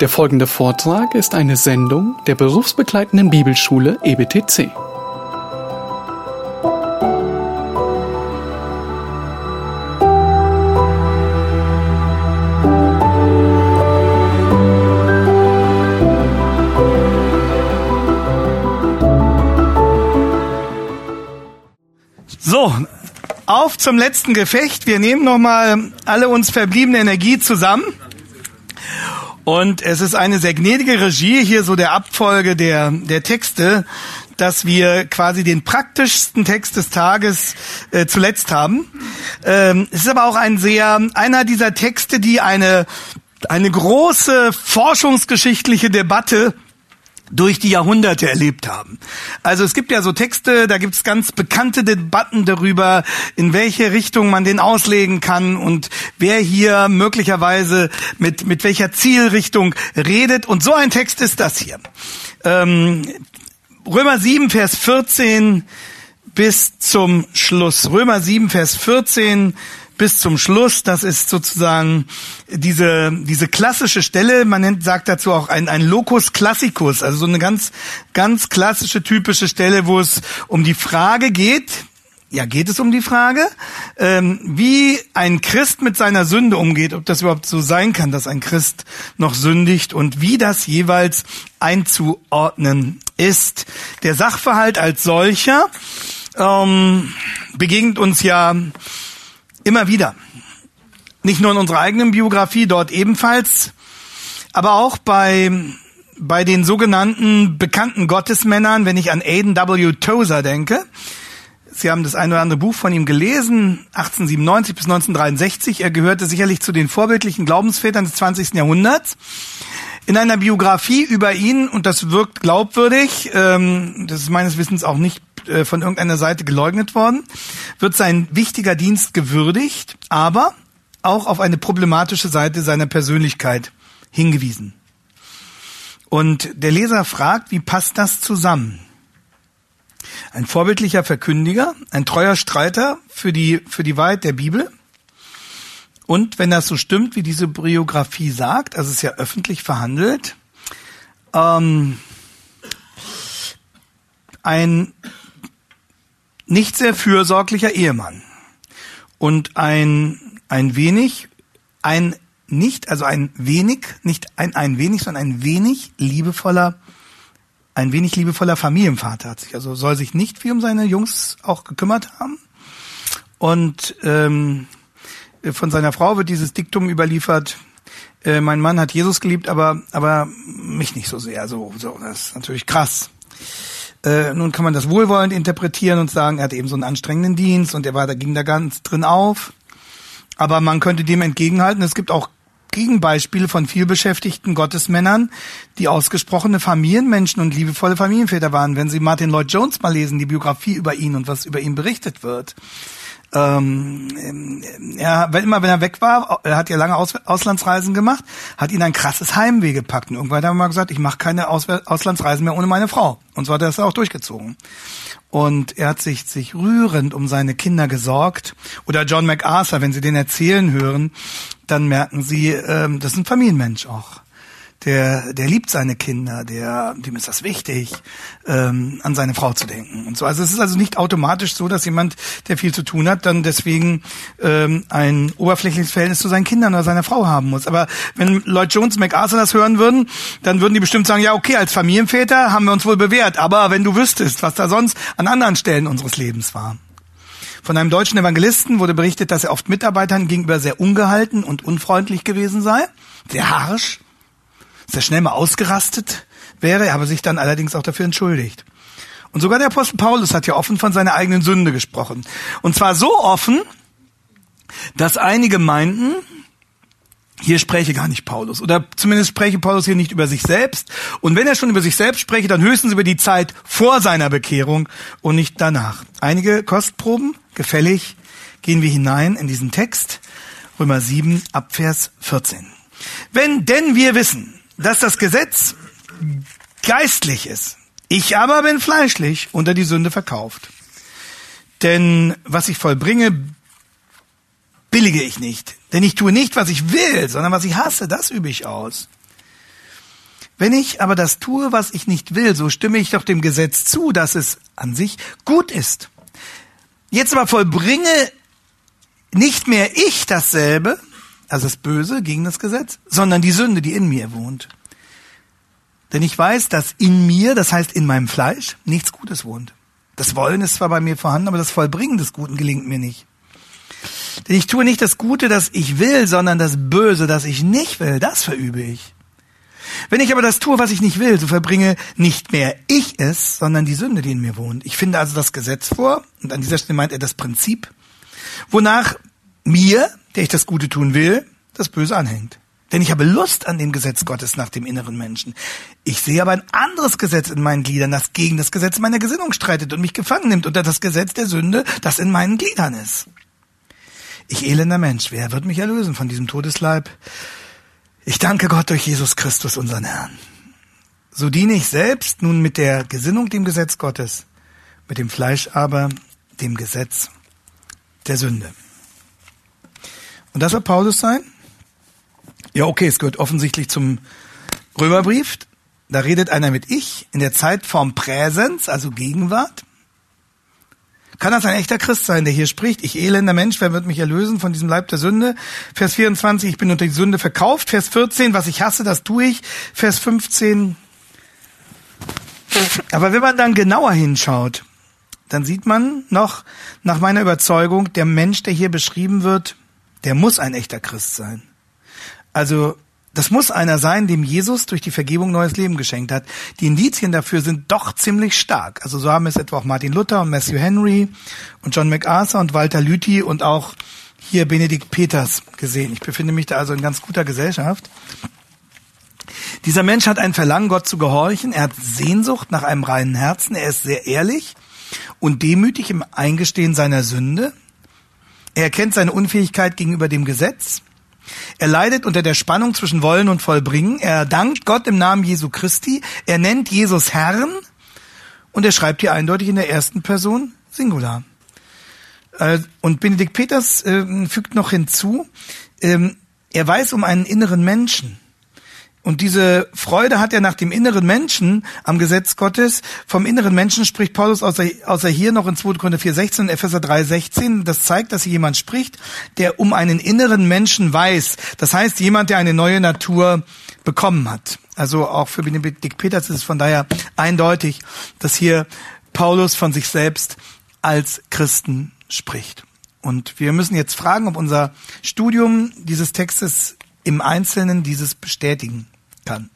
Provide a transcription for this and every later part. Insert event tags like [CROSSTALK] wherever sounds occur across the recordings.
Der folgende Vortrag ist eine Sendung der berufsbegleitenden Bibelschule EBTC. Zum letzten Gefecht. Wir nehmen nochmal alle uns verbliebene Energie zusammen. Und es ist eine sehr gnädige Regie, hier so der Abfolge der, der Texte, dass wir quasi den praktischsten Text des Tages äh, zuletzt haben. Ähm, es ist aber auch ein sehr, einer dieser Texte, die eine, eine große forschungsgeschichtliche Debatte durch die Jahrhunderte erlebt haben. Also es gibt ja so Texte, da gibt es ganz bekannte Debatten darüber, in welche Richtung man den auslegen kann und wer hier möglicherweise mit, mit welcher Zielrichtung redet. Und so ein Text ist das hier. Ähm, Römer 7, Vers 14 bis zum Schluss. Römer 7, Vers 14 bis zum Schluss. Das ist sozusagen diese, diese klassische Stelle. Man nennt, sagt dazu auch ein, ein Locus Classicus, also so eine ganz, ganz klassische, typische Stelle, wo es um die Frage geht, ja, geht es um die Frage, ähm, wie ein Christ mit seiner Sünde umgeht, ob das überhaupt so sein kann, dass ein Christ noch sündigt und wie das jeweils einzuordnen ist. Der Sachverhalt als solcher ähm, begegnet uns ja Immer wieder. Nicht nur in unserer eigenen Biografie, dort ebenfalls, aber auch bei, bei den sogenannten bekannten Gottesmännern, wenn ich an Aiden W. Tozer denke. Sie haben das ein oder andere Buch von ihm gelesen, 1897 bis 1963. Er gehörte sicherlich zu den vorbildlichen Glaubensvätern des 20. Jahrhunderts. In einer Biografie über ihn, und das wirkt glaubwürdig, ähm, das ist meines Wissens auch nicht äh, von irgendeiner Seite geleugnet worden, wird sein wichtiger Dienst gewürdigt, aber auch auf eine problematische Seite seiner Persönlichkeit hingewiesen. Und der Leser fragt, wie passt das zusammen? Ein vorbildlicher Verkündiger, ein treuer Streiter für die, für die Wahrheit der Bibel. Und wenn das so stimmt, wie diese Biografie sagt, also es ist ja öffentlich verhandelt, ähm, ein nicht sehr fürsorglicher Ehemann und ein, ein wenig, ein nicht, also ein wenig, nicht ein, ein wenig, sondern ein wenig liebevoller, ein wenig liebevoller Familienvater hat sich, also soll sich nicht viel um seine Jungs auch gekümmert haben. Und ähm, von seiner Frau wird dieses Diktum überliefert, äh, mein Mann hat Jesus geliebt, aber, aber mich nicht so sehr. So, so, das ist natürlich krass. Äh, nun kann man das wohlwollend interpretieren und sagen, er hat eben so einen anstrengenden Dienst und er war da ging da ganz drin auf. Aber man könnte dem entgegenhalten, es gibt auch Gegenbeispiele von vielbeschäftigten Gottesmännern, die ausgesprochene Familienmenschen und liebevolle Familienväter waren. Wenn Sie Martin Lloyd Jones mal lesen, die Biografie über ihn und was über ihn berichtet wird, ähm, er, immer wenn er weg war, er hat ja lange Aus, Auslandsreisen gemacht, hat ihn ein krasses Heimweh gepackt. Und irgendwann hat er mal gesagt, ich mache keine Aus, Auslandsreisen mehr ohne meine Frau. Und so hat er das auch durchgezogen. Und er hat sich, sich rührend um seine Kinder gesorgt. Oder John MacArthur, wenn Sie den erzählen hören, dann merken Sie, ähm, das ist ein Familienmensch auch der, der liebt seine Kinder, der, dem ist das wichtig, ähm, an seine Frau zu denken und so. Also es ist also nicht automatisch so, dass jemand, der viel zu tun hat, dann deswegen ähm, ein oberflächliches Verhältnis zu seinen Kindern oder seiner Frau haben muss. Aber wenn Lloyd Jones MacArthur das hören würden, dann würden die bestimmt sagen, ja okay, als Familienväter haben wir uns wohl bewährt, aber wenn du wüsstest, was da sonst an anderen Stellen unseres Lebens war. Von einem deutschen Evangelisten wurde berichtet, dass er oft Mitarbeitern gegenüber sehr ungehalten und unfreundlich gewesen sei, sehr harsch sehr schnell mal ausgerastet wäre, er habe sich dann allerdings auch dafür entschuldigt. Und sogar der Apostel Paulus hat ja offen von seiner eigenen Sünde gesprochen. Und zwar so offen, dass einige meinten, hier spreche gar nicht Paulus. Oder zumindest spreche Paulus hier nicht über sich selbst. Und wenn er schon über sich selbst spreche, dann höchstens über die Zeit vor seiner Bekehrung und nicht danach. Einige Kostproben, gefällig, gehen wir hinein in diesen Text. Römer 7 Abvers 14. Wenn denn wir wissen, dass das Gesetz geistlich ist. Ich aber bin fleischlich unter die Sünde verkauft. Denn was ich vollbringe, billige ich nicht. Denn ich tue nicht, was ich will, sondern was ich hasse, das übe ich aus. Wenn ich aber das tue, was ich nicht will, so stimme ich doch dem Gesetz zu, dass es an sich gut ist. Jetzt aber vollbringe nicht mehr ich dasselbe, also das Böse gegen das Gesetz, sondern die Sünde, die in mir wohnt. Denn ich weiß, dass in mir, das heißt in meinem Fleisch, nichts Gutes wohnt. Das Wollen ist zwar bei mir vorhanden, aber das Vollbringen des Guten gelingt mir nicht. Denn ich tue nicht das Gute, das ich will, sondern das Böse, das ich nicht will, das verübe ich. Wenn ich aber das tue, was ich nicht will, so verbringe nicht mehr ich es, sondern die Sünde, die in mir wohnt. Ich finde also das Gesetz vor, und an dieser Stelle meint er das Prinzip, wonach mir, der ich das Gute tun will, das Böse anhängt. Denn ich habe Lust an dem Gesetz Gottes nach dem inneren Menschen. Ich sehe aber ein anderes Gesetz in meinen Gliedern, das gegen das Gesetz meiner Gesinnung streitet und mich gefangen nimmt unter das Gesetz der Sünde, das in meinen Gliedern ist. Ich elender Mensch, wer wird mich erlösen von diesem Todesleib? Ich danke Gott durch Jesus Christus, unseren Herrn. So diene ich selbst nun mit der Gesinnung dem Gesetz Gottes, mit dem Fleisch aber dem Gesetz der Sünde. Und das soll Paulus sein? Ja, okay, es gehört offensichtlich zum Römerbrief. Da redet einer mit ich in der Zeitform Präsens, also Gegenwart. Kann das ein echter Christ sein, der hier spricht? Ich elender Mensch, wer wird mich erlösen von diesem Leib der Sünde? Vers 24, ich bin unter die Sünde verkauft. Vers 14, was ich hasse, das tue ich. Vers 15. Aber wenn man dann genauer hinschaut, dann sieht man noch, nach meiner Überzeugung, der Mensch, der hier beschrieben wird, der muss ein echter Christ sein. Also das muss einer sein, dem Jesus durch die Vergebung neues Leben geschenkt hat. Die Indizien dafür sind doch ziemlich stark. Also so haben es etwa auch Martin Luther und Matthew Henry und John MacArthur und Walter Lüthi und auch hier Benedikt Peters gesehen. Ich befinde mich da also in ganz guter Gesellschaft. Dieser Mensch hat ein Verlangen, Gott zu gehorchen. Er hat Sehnsucht nach einem reinen Herzen. Er ist sehr ehrlich und demütig im Eingestehen seiner Sünde. Er erkennt seine Unfähigkeit gegenüber dem Gesetz. Er leidet unter der Spannung zwischen Wollen und Vollbringen. Er dankt Gott im Namen Jesu Christi. Er nennt Jesus Herrn. Und er schreibt hier eindeutig in der ersten Person Singular. Äh, und Benedikt Peters äh, fügt noch hinzu, ähm, er weiß um einen inneren Menschen. Und diese Freude hat er nach dem inneren Menschen am Gesetz Gottes. Vom inneren Menschen spricht Paulus außer, außer hier noch in 2. Korinther 4,16 und Epheser 3,16. Das zeigt, dass hier jemand spricht, der um einen inneren Menschen weiß. Das heißt, jemand, der eine neue Natur bekommen hat. Also auch für Benedikt Peters ist es von daher eindeutig, dass hier Paulus von sich selbst als Christen spricht. Und wir müssen jetzt fragen, ob unser Studium dieses Textes im Einzelnen dieses bestätigen kann.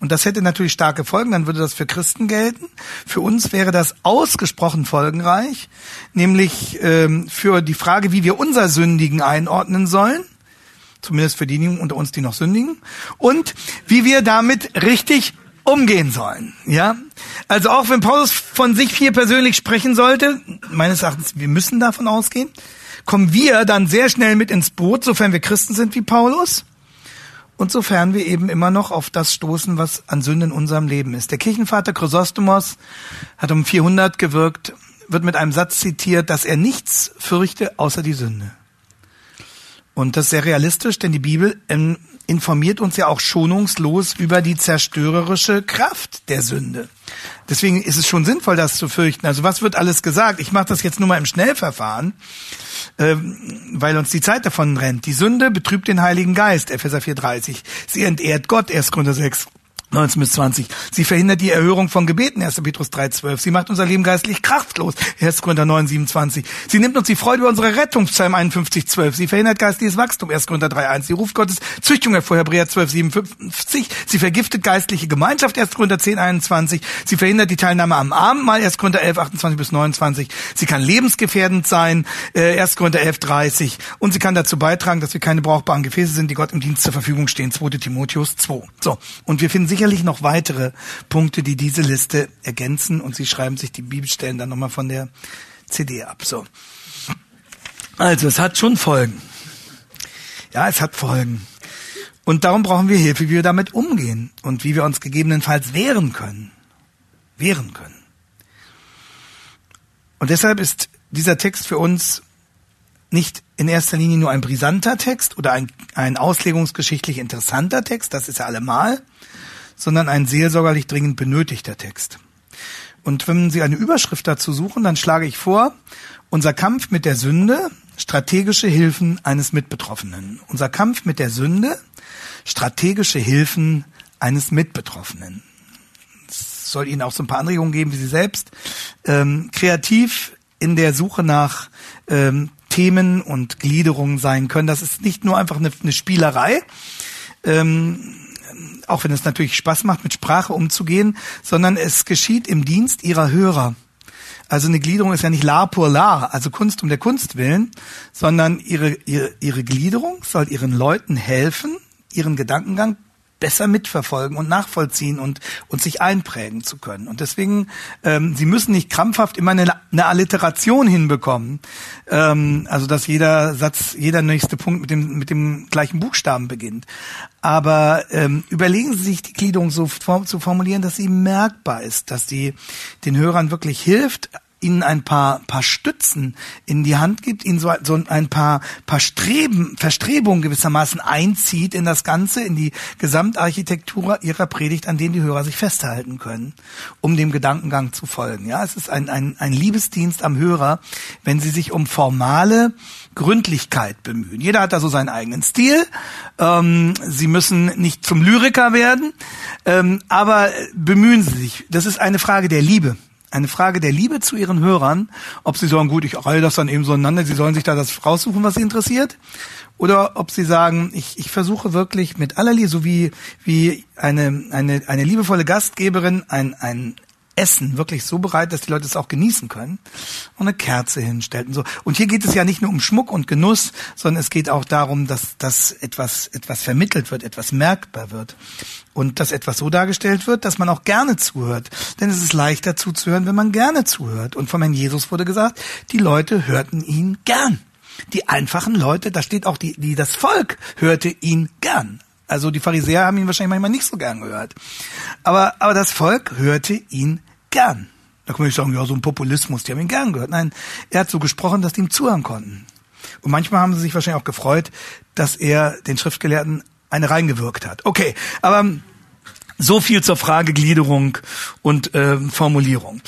Und das hätte natürlich starke Folgen, dann würde das für Christen gelten. Für uns wäre das ausgesprochen folgenreich, nämlich ähm, für die Frage, wie wir unser Sündigen einordnen sollen, zumindest für diejenigen unter uns, die noch sündigen, und wie wir damit richtig umgehen sollen. Ja, also auch wenn Paulus von sich hier persönlich sprechen sollte, meines Erachtens, wir müssen davon ausgehen, kommen wir dann sehr schnell mit ins Boot, sofern wir Christen sind wie Paulus und sofern wir eben immer noch auf das stoßen, was an Sünden in unserem Leben ist. Der Kirchenvater Chrysostomos hat um 400 gewirkt, wird mit einem Satz zitiert, dass er nichts fürchte außer die Sünde. Und das ist sehr realistisch, denn die Bibel informiert uns ja auch schonungslos über die zerstörerische Kraft der Sünde. Deswegen ist es schon sinnvoll, das zu fürchten. Also was wird alles gesagt? Ich mache das jetzt nur mal im Schnellverfahren, äh, weil uns die Zeit davon rennt. Die Sünde betrübt den Heiligen Geist, Epheser 4,30. Sie entehrt Gott, 1. Korinther 6. 19 bis 20. Sie verhindert die Erhörung von Gebeten, 1. Petrus 3, 12. Sie macht unser Leben geistlich kraftlos, 1. Korinther 9, 27. Sie nimmt uns die Freude über unsere Rettung, Psalm 51, 12. Sie verhindert geistliches Wachstum, 1. Korinther 3, 1. Sie ruft Gottes Züchtung hervor, Hebräer 12, 57. Sie vergiftet geistliche Gemeinschaft, 1. Korinther 10, 21. Sie verhindert die Teilnahme am Abendmahl, 1. Korinther 11, 28 bis 29. Sie kann lebensgefährdend sein, 1. Äh, Korinther 11, 30. Und sie kann dazu beitragen, dass wir keine brauchbaren Gefäße sind, die Gott im Dienst zur Verfügung stehen, 2. Timotheus 2. So. Und wir finden sicherlich noch weitere Punkte, die diese Liste ergänzen und sie schreiben sich die Bibelstellen dann nochmal von der CD ab. So. Also, es hat schon Folgen. Ja, es hat Folgen. Und darum brauchen wir Hilfe, wie wir damit umgehen und wie wir uns gegebenenfalls wehren können. Wehren können. Und deshalb ist dieser Text für uns nicht in erster Linie nur ein brisanter Text oder ein, ein auslegungsgeschichtlich interessanter Text, das ist ja allemal, sondern ein seelsorgerlich dringend benötigter Text. Und wenn Sie eine Überschrift dazu suchen, dann schlage ich vor, unser Kampf mit der Sünde, strategische Hilfen eines Mitbetroffenen. Unser Kampf mit der Sünde, strategische Hilfen eines Mitbetroffenen. Es soll Ihnen auch so ein paar Anregungen geben, wie Sie selbst ähm, kreativ in der Suche nach ähm, Themen und Gliederungen sein können. Das ist nicht nur einfach eine, eine Spielerei, ähm, auch wenn es natürlich Spaß macht, mit Sprache umzugehen, sondern es geschieht im Dienst ihrer Hörer. Also eine Gliederung ist ja nicht la pour la, also Kunst um der Kunst willen, sondern ihre, ihre, ihre Gliederung soll ihren Leuten helfen, ihren Gedankengang besser mitverfolgen und nachvollziehen und, und sich einprägen zu können. Und deswegen, ähm, sie müssen nicht krampfhaft immer eine, eine Alliteration hinbekommen, ähm, also dass jeder Satz, jeder nächste Punkt mit dem, mit dem gleichen Buchstaben beginnt. Aber ähm, überlegen Sie sich, die Gliederung so zu formulieren, dass sie merkbar ist, dass sie den Hörern wirklich hilft, ihnen ein paar, paar Stützen in die Hand gibt, ihnen so, so ein paar, paar Streben, Verstrebungen gewissermaßen einzieht in das Ganze, in die Gesamtarchitektur ihrer Predigt, an denen die Hörer sich festhalten können, um dem Gedankengang zu folgen. Ja, es ist ein, ein, ein Liebesdienst am Hörer, wenn sie sich um formale Gründlichkeit bemühen. Jeder hat da so seinen eigenen Stil. Ähm, sie müssen nicht zum Lyriker werden, ähm, aber bemühen sie sich. Das ist eine Frage der Liebe eine Frage der Liebe zu ihren Hörern, ob sie sagen, gut, ich reihe das dann eben so einander, sie sollen sich da das raussuchen, was sie interessiert, oder ob sie sagen, ich, ich versuche wirklich mit aller Liebe, so wie, wie eine, eine, eine liebevolle Gastgeberin ein, ein Essen wirklich so bereit, dass die Leute es auch genießen können und eine Kerze hinstellt und so. Und hier geht es ja nicht nur um Schmuck und Genuss, sondern es geht auch darum, dass, dass etwas, etwas vermittelt wird, etwas merkbar wird und dass etwas so dargestellt wird, dass man auch gerne zuhört. Denn es ist leichter zuzuhören, wenn man gerne zuhört. Und von Herrn Jesus wurde gesagt, die Leute hörten ihn gern. Die einfachen Leute, da steht auch die, die, das Volk hörte ihn gern. Also die Pharisäer haben ihn wahrscheinlich manchmal nicht so gern gehört. Aber, aber das Volk hörte ihn gern. Da kann man nicht sagen, ja, so ein Populismus, die haben ihn gern gehört. Nein, er hat so gesprochen, dass die ihm zuhören konnten. Und manchmal haben sie sich wahrscheinlich auch gefreut, dass er den Schriftgelehrten eine reingewirkt hat. Okay, aber so viel zur Frage Gliederung und äh, Formulierung.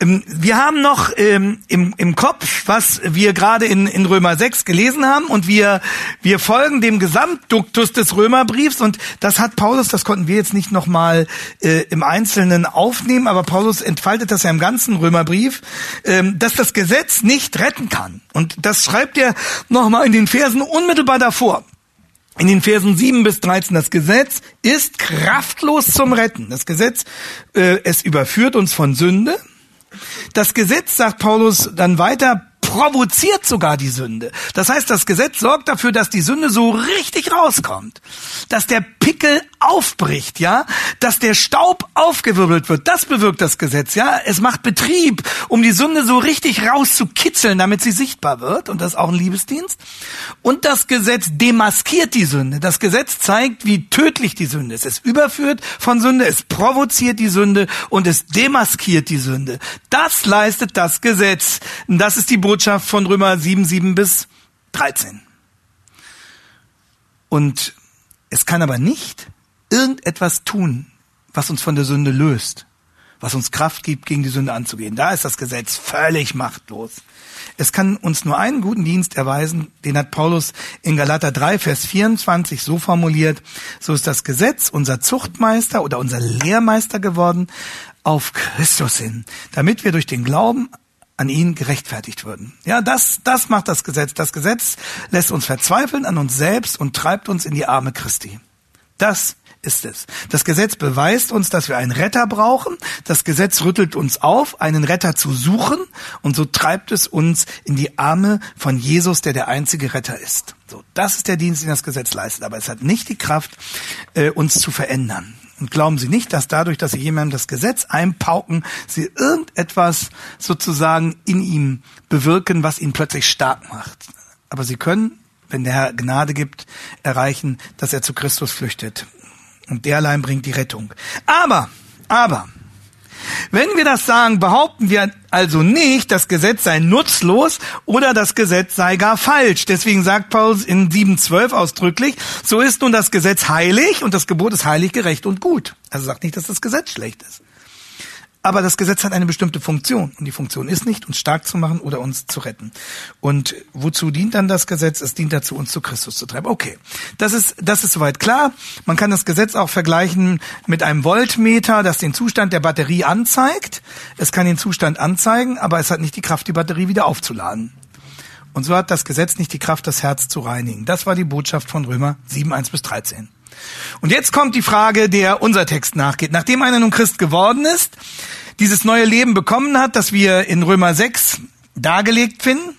Ähm, wir haben noch ähm, im, im Kopf, was wir gerade in, in Römer 6 gelesen haben und wir, wir folgen dem Gesamtduktus des Römerbriefs und das hat Paulus, das konnten wir jetzt nicht nochmal äh, im Einzelnen aufnehmen, aber Paulus entfaltet das ja im ganzen Römerbrief, ähm, dass das Gesetz nicht retten kann. Und das schreibt er nochmal in den Versen unmittelbar davor in den Versen 7 bis 13, das Gesetz ist kraftlos zum Retten. Das Gesetz, äh, es überführt uns von Sünde. Das Gesetz, sagt Paulus dann weiter, provoziert sogar die Sünde. Das heißt, das Gesetz sorgt dafür, dass die Sünde so richtig rauskommt, dass der Pickel aufbricht, ja, dass der Staub aufgewirbelt wird. Das bewirkt das Gesetz, ja. Es macht Betrieb, um die Sünde so richtig rauszukitzeln, damit sie sichtbar wird. Und das ist auch ein Liebesdienst. Und das Gesetz demaskiert die Sünde. Das Gesetz zeigt, wie tödlich die Sünde ist. Es überführt von Sünde, es provoziert die Sünde und es demaskiert die Sünde. Das leistet das Gesetz. Das ist die Botschaft Botschaft von Römer 7, 7 bis 13. Und es kann aber nicht irgendetwas tun, was uns von der Sünde löst, was uns Kraft gibt, gegen die Sünde anzugehen. Da ist das Gesetz völlig machtlos. Es kann uns nur einen guten Dienst erweisen, den hat Paulus in Galater 3, Vers 24 so formuliert, so ist das Gesetz unser Zuchtmeister oder unser Lehrmeister geworden auf Christus hin, damit wir durch den Glauben an ihn gerechtfertigt würden. Ja, das, das macht das Gesetz. Das Gesetz lässt uns verzweifeln an uns selbst und treibt uns in die Arme Christi. Das ist es. Das Gesetz beweist uns, dass wir einen Retter brauchen. Das Gesetz rüttelt uns auf, einen Retter zu suchen. Und so treibt es uns in die Arme von Jesus, der der einzige Retter ist. So, das ist der Dienst, den das Gesetz leistet. Aber es hat nicht die Kraft, äh, uns zu verändern. Und glauben Sie nicht, dass dadurch, dass Sie jemandem das Gesetz einpauken, Sie irgendetwas sozusagen in ihm bewirken, was ihn plötzlich stark macht. Aber Sie können, wenn der Herr Gnade gibt, erreichen, dass er zu Christus flüchtet. Und der allein bringt die Rettung. Aber, aber, Wenn wir das sagen, behaupten wir also nicht, das Gesetz sei nutzlos oder das Gesetz sei gar falsch. Deswegen sagt Paulus in 7.12 ausdrücklich, so ist nun das Gesetz heilig und das Gebot ist heilig, gerecht und gut. Also sagt nicht, dass das Gesetz schlecht ist. Aber das Gesetz hat eine bestimmte Funktion. Und die Funktion ist nicht, uns stark zu machen oder uns zu retten. Und wozu dient dann das Gesetz? Es dient dazu, uns zu Christus zu treiben. Okay, das ist, das ist soweit klar. Man kann das Gesetz auch vergleichen mit einem Voltmeter, das den Zustand der Batterie anzeigt. Es kann den Zustand anzeigen, aber es hat nicht die Kraft, die Batterie wieder aufzuladen. Und so hat das Gesetz nicht die Kraft, das Herz zu reinigen. Das war die Botschaft von Römer 7, 1 bis 13. Und jetzt kommt die Frage, der unser Text nachgeht. Nachdem einer nun Christ geworden ist, dieses neue Leben bekommen hat, das wir in Römer 6 dargelegt finden,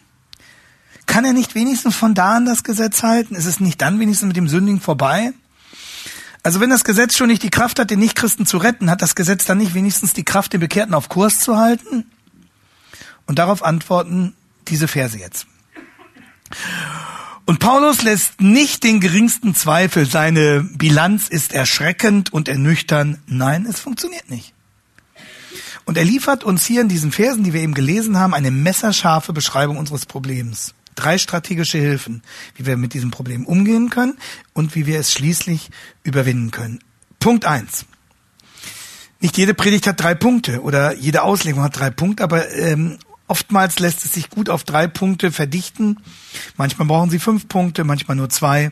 kann er nicht wenigstens von da an das Gesetz halten? Ist es nicht dann wenigstens mit dem Sündigen vorbei? Also wenn das Gesetz schon nicht die Kraft hat, den Nichtchristen zu retten, hat das Gesetz dann nicht wenigstens die Kraft, den Bekehrten auf Kurs zu halten? Und darauf antworten diese Verse jetzt. Und Paulus lässt nicht den geringsten Zweifel, seine Bilanz ist erschreckend und ernüchtern. Nein, es funktioniert nicht. Und er liefert uns hier in diesen Versen, die wir eben gelesen haben, eine messerscharfe Beschreibung unseres Problems. Drei strategische Hilfen, wie wir mit diesem Problem umgehen können und wie wir es schließlich überwinden können. Punkt eins. Nicht jede Predigt hat drei Punkte oder jede Auslegung hat drei Punkte, aber ähm, Oftmals lässt es sich gut auf drei Punkte verdichten. Manchmal brauchen Sie fünf Punkte, manchmal nur zwei.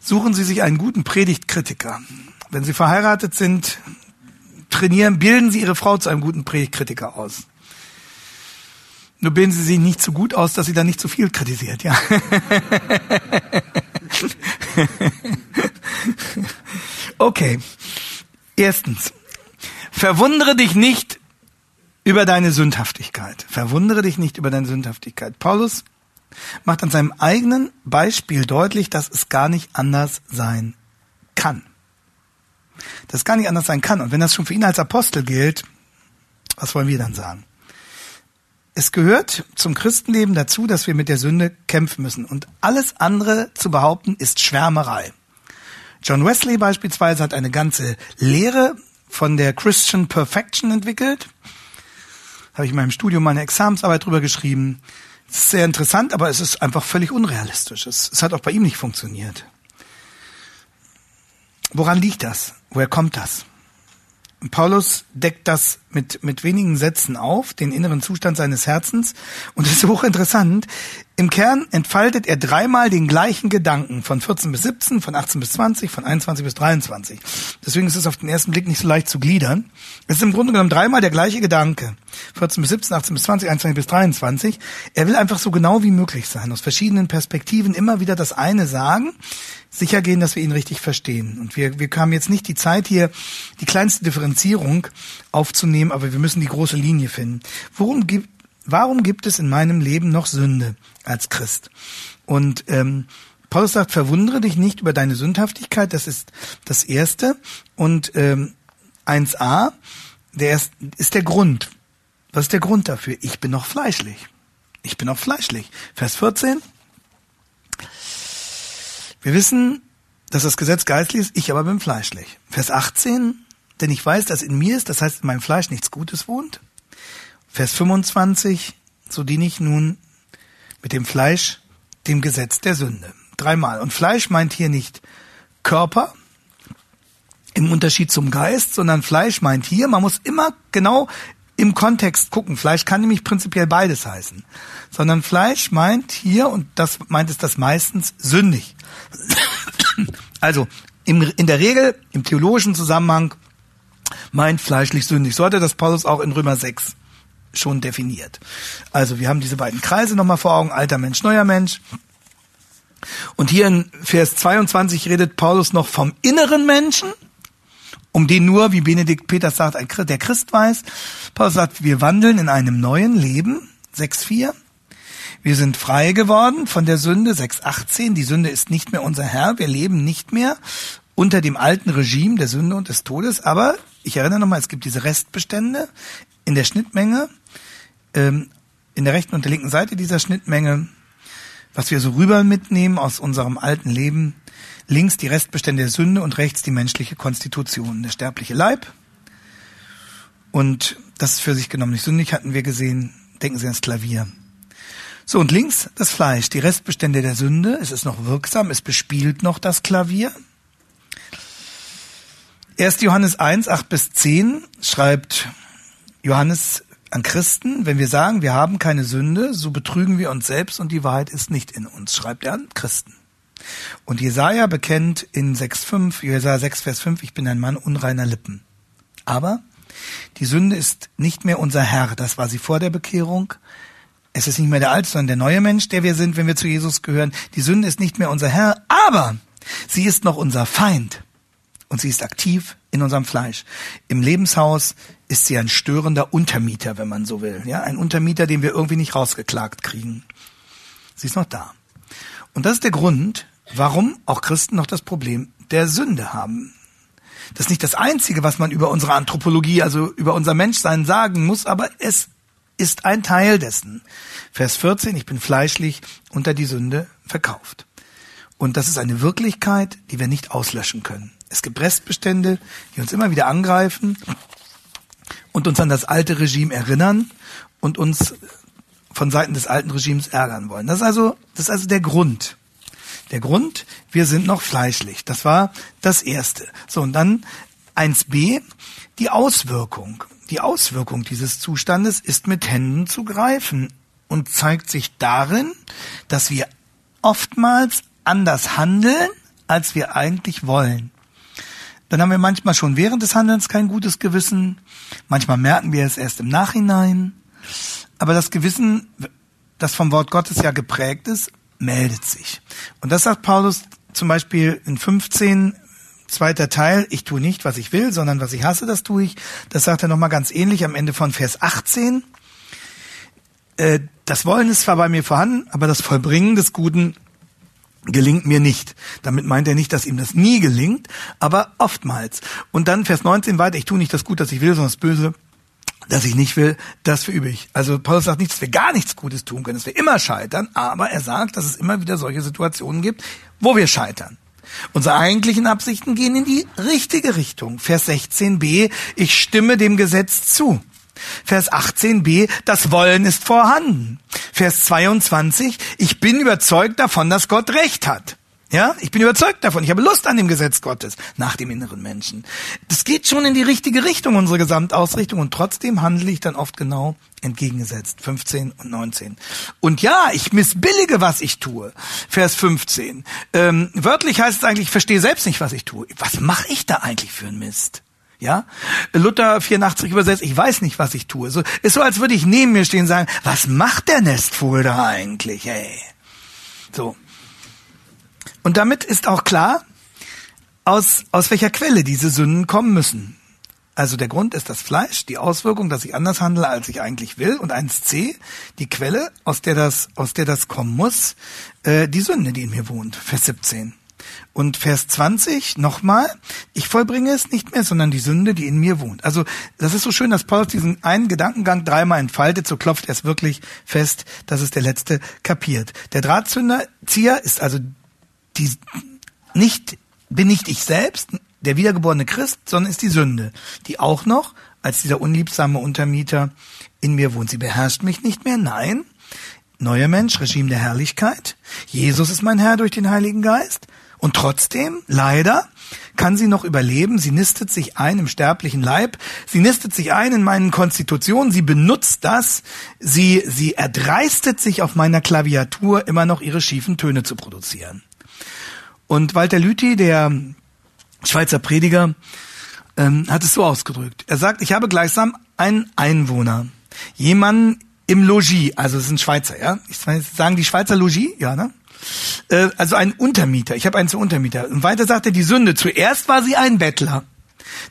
Suchen Sie sich einen guten Predigtkritiker. Wenn Sie verheiratet sind, trainieren, bilden Sie Ihre Frau zu einem guten Predigtkritiker aus. Nur bilden Sie sich nicht so gut aus, dass sie dann nicht zu viel kritisiert, ja. [LAUGHS] okay. Erstens. Verwundere dich nicht über deine Sündhaftigkeit. Verwundere dich nicht über deine Sündhaftigkeit. Paulus macht an seinem eigenen Beispiel deutlich, dass es gar nicht anders sein kann. Dass es gar nicht anders sein kann. Und wenn das schon für ihn als Apostel gilt, was wollen wir dann sagen? Es gehört zum Christenleben dazu, dass wir mit der Sünde kämpfen müssen. Und alles andere zu behaupten, ist Schwärmerei. John Wesley beispielsweise hat eine ganze Lehre von der Christian Perfection entwickelt habe ich in meinem Studium meine Examensarbeit drüber geschrieben. Sehr interessant, aber es ist einfach völlig unrealistisch. Es, es hat auch bei ihm nicht funktioniert. Woran liegt das? Woher kommt das? Paulus deckt das mit, mit wenigen Sätzen auf, den inneren Zustand seines Herzens. Und es ist hochinteressant. Im Kern entfaltet er dreimal den gleichen Gedanken von 14 bis 17, von 18 bis 20, von 21 bis 23. Deswegen ist es auf den ersten Blick nicht so leicht zu gliedern. Es ist im Grunde genommen dreimal der gleiche Gedanke. 14 bis 17, 18 bis 20, 21 bis 23. Er will einfach so genau wie möglich sein, aus verschiedenen Perspektiven immer wieder das eine sagen, sicher gehen, dass wir ihn richtig verstehen. Und wir, wir haben jetzt nicht die Zeit hier, die kleinste Differenzierung aufzunehmen, aber wir müssen die große Linie finden. Worum gibt, warum gibt es in meinem Leben noch Sünde als Christ? Und ähm, Paulus sagt, verwundere dich nicht über deine Sündhaftigkeit, das ist das Erste. Und ähm, 1a, der ist, ist der Grund. Was ist der Grund dafür? Ich bin noch fleischlich. Ich bin noch fleischlich. Vers 14. Wir wissen, dass das Gesetz geistlich ist, ich aber bin fleischlich. Vers 18, denn ich weiß, dass in mir ist, das heißt in meinem Fleisch nichts Gutes wohnt. Vers 25, so diene ich nun mit dem Fleisch dem Gesetz der Sünde. Dreimal. Und Fleisch meint hier nicht Körper im Unterschied zum Geist, sondern Fleisch meint hier, man muss immer genau im Kontext gucken. Fleisch kann nämlich prinzipiell beides heißen. Sondern Fleisch meint hier, und das meint es das meistens, sündig. [COUGHS] Also im, in der Regel, im theologischen Zusammenhang, meint fleischlich sündig. So hatte das Paulus auch in Römer 6 schon definiert. Also wir haben diese beiden Kreise nochmal vor Augen, alter Mensch, neuer Mensch. Und hier in Vers 22 redet Paulus noch vom inneren Menschen, um den nur, wie Benedikt Peters sagt, der Christ weiß. Paulus sagt, wir wandeln in einem neuen Leben, 6.4. Wir sind frei geworden von der Sünde, 6.18. Die Sünde ist nicht mehr unser Herr. Wir leben nicht mehr unter dem alten Regime der Sünde und des Todes. Aber ich erinnere nochmal, es gibt diese Restbestände in der Schnittmenge, ähm, in der rechten und der linken Seite dieser Schnittmenge, was wir so rüber mitnehmen aus unserem alten Leben, links die Restbestände der Sünde und rechts die menschliche Konstitution, der sterbliche Leib Und das ist für sich genommen nicht sündig, hatten wir gesehen. Denken Sie ans Klavier. So, und links das Fleisch, die Restbestände der Sünde. Es ist noch wirksam, es bespielt noch das Klavier. 1. Johannes 1, 8 bis 10 schreibt Johannes an Christen, wenn wir sagen, wir haben keine Sünde, so betrügen wir uns selbst und die Wahrheit ist nicht in uns, schreibt er an Christen. Und Jesaja bekennt in 6,5, Jesaja 6, Vers 5, ich bin ein Mann unreiner Lippen. Aber die Sünde ist nicht mehr unser Herr, das war sie vor der Bekehrung. Es ist nicht mehr der alte, sondern der neue Mensch, der wir sind, wenn wir zu Jesus gehören. Die Sünde ist nicht mehr unser Herr, aber sie ist noch unser Feind. Und sie ist aktiv in unserem Fleisch. Im Lebenshaus ist sie ein störender Untermieter, wenn man so will. Ja, ein Untermieter, den wir irgendwie nicht rausgeklagt kriegen. Sie ist noch da. Und das ist der Grund, warum auch Christen noch das Problem der Sünde haben. Das ist nicht das Einzige, was man über unsere Anthropologie, also über unser Menschsein sagen muss, aber es ist ein Teil dessen. Vers 14, ich bin fleischlich unter die Sünde verkauft. Und das ist eine Wirklichkeit, die wir nicht auslöschen können. Es gibt Restbestände, die uns immer wieder angreifen und uns an das alte Regime erinnern und uns von Seiten des alten Regimes ärgern wollen. Das ist also, das ist also der Grund. Der Grund, wir sind noch fleischlich. Das war das erste. So, und dann 1b, die Auswirkung. Die Auswirkung dieses Zustandes ist mit Händen zu greifen und zeigt sich darin, dass wir oftmals anders handeln, als wir eigentlich wollen. Dann haben wir manchmal schon während des Handelns kein gutes Gewissen. Manchmal merken wir es erst im Nachhinein. Aber das Gewissen, das vom Wort Gottes ja geprägt ist, meldet sich. Und das sagt Paulus zum Beispiel in 15, zweiter Teil, ich tue nicht, was ich will, sondern was ich hasse, das tue ich. Das sagt er nochmal ganz ähnlich am Ende von Vers 18. Äh, das Wollen ist zwar bei mir vorhanden, aber das Vollbringen des Guten gelingt mir nicht. Damit meint er nicht, dass ihm das nie gelingt, aber oftmals. Und dann Vers 19 weiter, ich tue nicht das Gut, das ich will, sondern das Böse, das ich nicht will, das verübe ich. Also Paulus sagt nicht, dass wir gar nichts Gutes tun können, dass wir immer scheitern, aber er sagt, dass es immer wieder solche Situationen gibt, wo wir scheitern. Unsere eigentlichen Absichten gehen in die richtige Richtung. Vers 16b, ich stimme dem Gesetz zu. Vers 18b, das Wollen ist vorhanden. Vers 22, ich bin überzeugt davon, dass Gott Recht hat. Ja, ich bin überzeugt davon. Ich habe Lust an dem Gesetz Gottes nach dem inneren Menschen. Das geht schon in die richtige Richtung, unsere Gesamtausrichtung. Und trotzdem handle ich dann oft genau entgegengesetzt. 15 und 19. Und ja, ich missbillige, was ich tue. Vers 15. Ähm, wörtlich heißt es eigentlich, ich verstehe selbst nicht, was ich tue. Was mache ich da eigentlich für einen Mist? Ja, Luther 84 übersetzt, ich weiß nicht, was ich tue. So, ist so, als würde ich neben mir stehen und sagen, was macht der Nestvogel da eigentlich, ey? So. Und damit ist auch klar, aus, aus welcher Quelle diese Sünden kommen müssen. Also der Grund ist das Fleisch, die Auswirkung, dass ich anders handle, als ich eigentlich will. Und 1c, die Quelle, aus der das, aus der das kommen muss, äh, die Sünde, die in mir wohnt. Vers 17. Und Vers 20 nochmal, ich vollbringe es nicht mehr, sondern die Sünde, die in mir wohnt. Also das ist so schön, dass Paulus diesen einen Gedankengang dreimal entfaltet, so klopft er es wirklich fest, dass es der letzte kapiert. Der Drahtzieher ist also die, nicht, bin nicht ich selbst, der wiedergeborene Christ, sondern ist die Sünde, die auch noch als dieser unliebsame Untermieter in mir wohnt. Sie beherrscht mich nicht mehr, nein. Neuer Mensch, Regime der Herrlichkeit. Jesus ist mein Herr durch den Heiligen Geist. Und trotzdem, leider, kann sie noch überleben. Sie nistet sich ein im sterblichen Leib. Sie nistet sich ein in meinen Konstitutionen. Sie benutzt das. Sie, sie erdreistet sich auf meiner Klaviatur immer noch ihre schiefen Töne zu produzieren. Und Walter Lüthi, der Schweizer Prediger, ähm, hat es so ausgedrückt. Er sagt, ich habe gleichsam einen Einwohner. Jemanden im Logis, also es sind Schweizer, ja? Ich sagen die Schweizer Logis, ja, ne? Äh, also ein Untermieter. Ich habe einen zu Untermieter. Und weiter sagt er die Sünde. Zuerst war sie ein Bettler,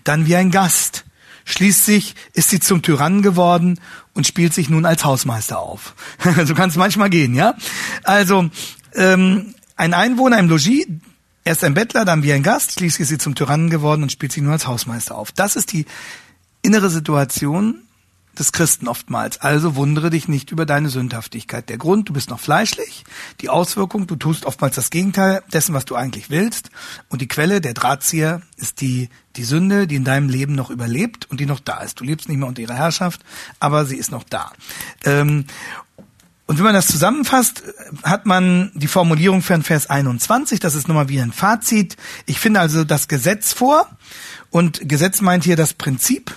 dann wie ein Gast. Schließlich ist sie zum Tyrannen geworden und spielt sich nun als Hausmeister auf. [LAUGHS] so kann es manchmal gehen, ja? Also ähm, ein Einwohner im Logis, erst ein Bettler, dann wie ein Gast, schließlich ist sie zum Tyrannen geworden und spielt sich nur als Hausmeister auf. Das ist die innere Situation des Christen oftmals. Also wundere dich nicht über deine Sündhaftigkeit. Der Grund, du bist noch fleischlich. Die Auswirkung, du tust oftmals das Gegenteil dessen, was du eigentlich willst. Und die Quelle, der Drahtzieher, ist die, die Sünde, die in deinem Leben noch überlebt und die noch da ist. Du lebst nicht mehr unter ihrer Herrschaft, aber sie ist noch da. Ähm, und wenn man das zusammenfasst, hat man die Formulierung für Vers 21, das ist nochmal wie ein Fazit. Ich finde also das Gesetz vor und Gesetz meint hier das Prinzip,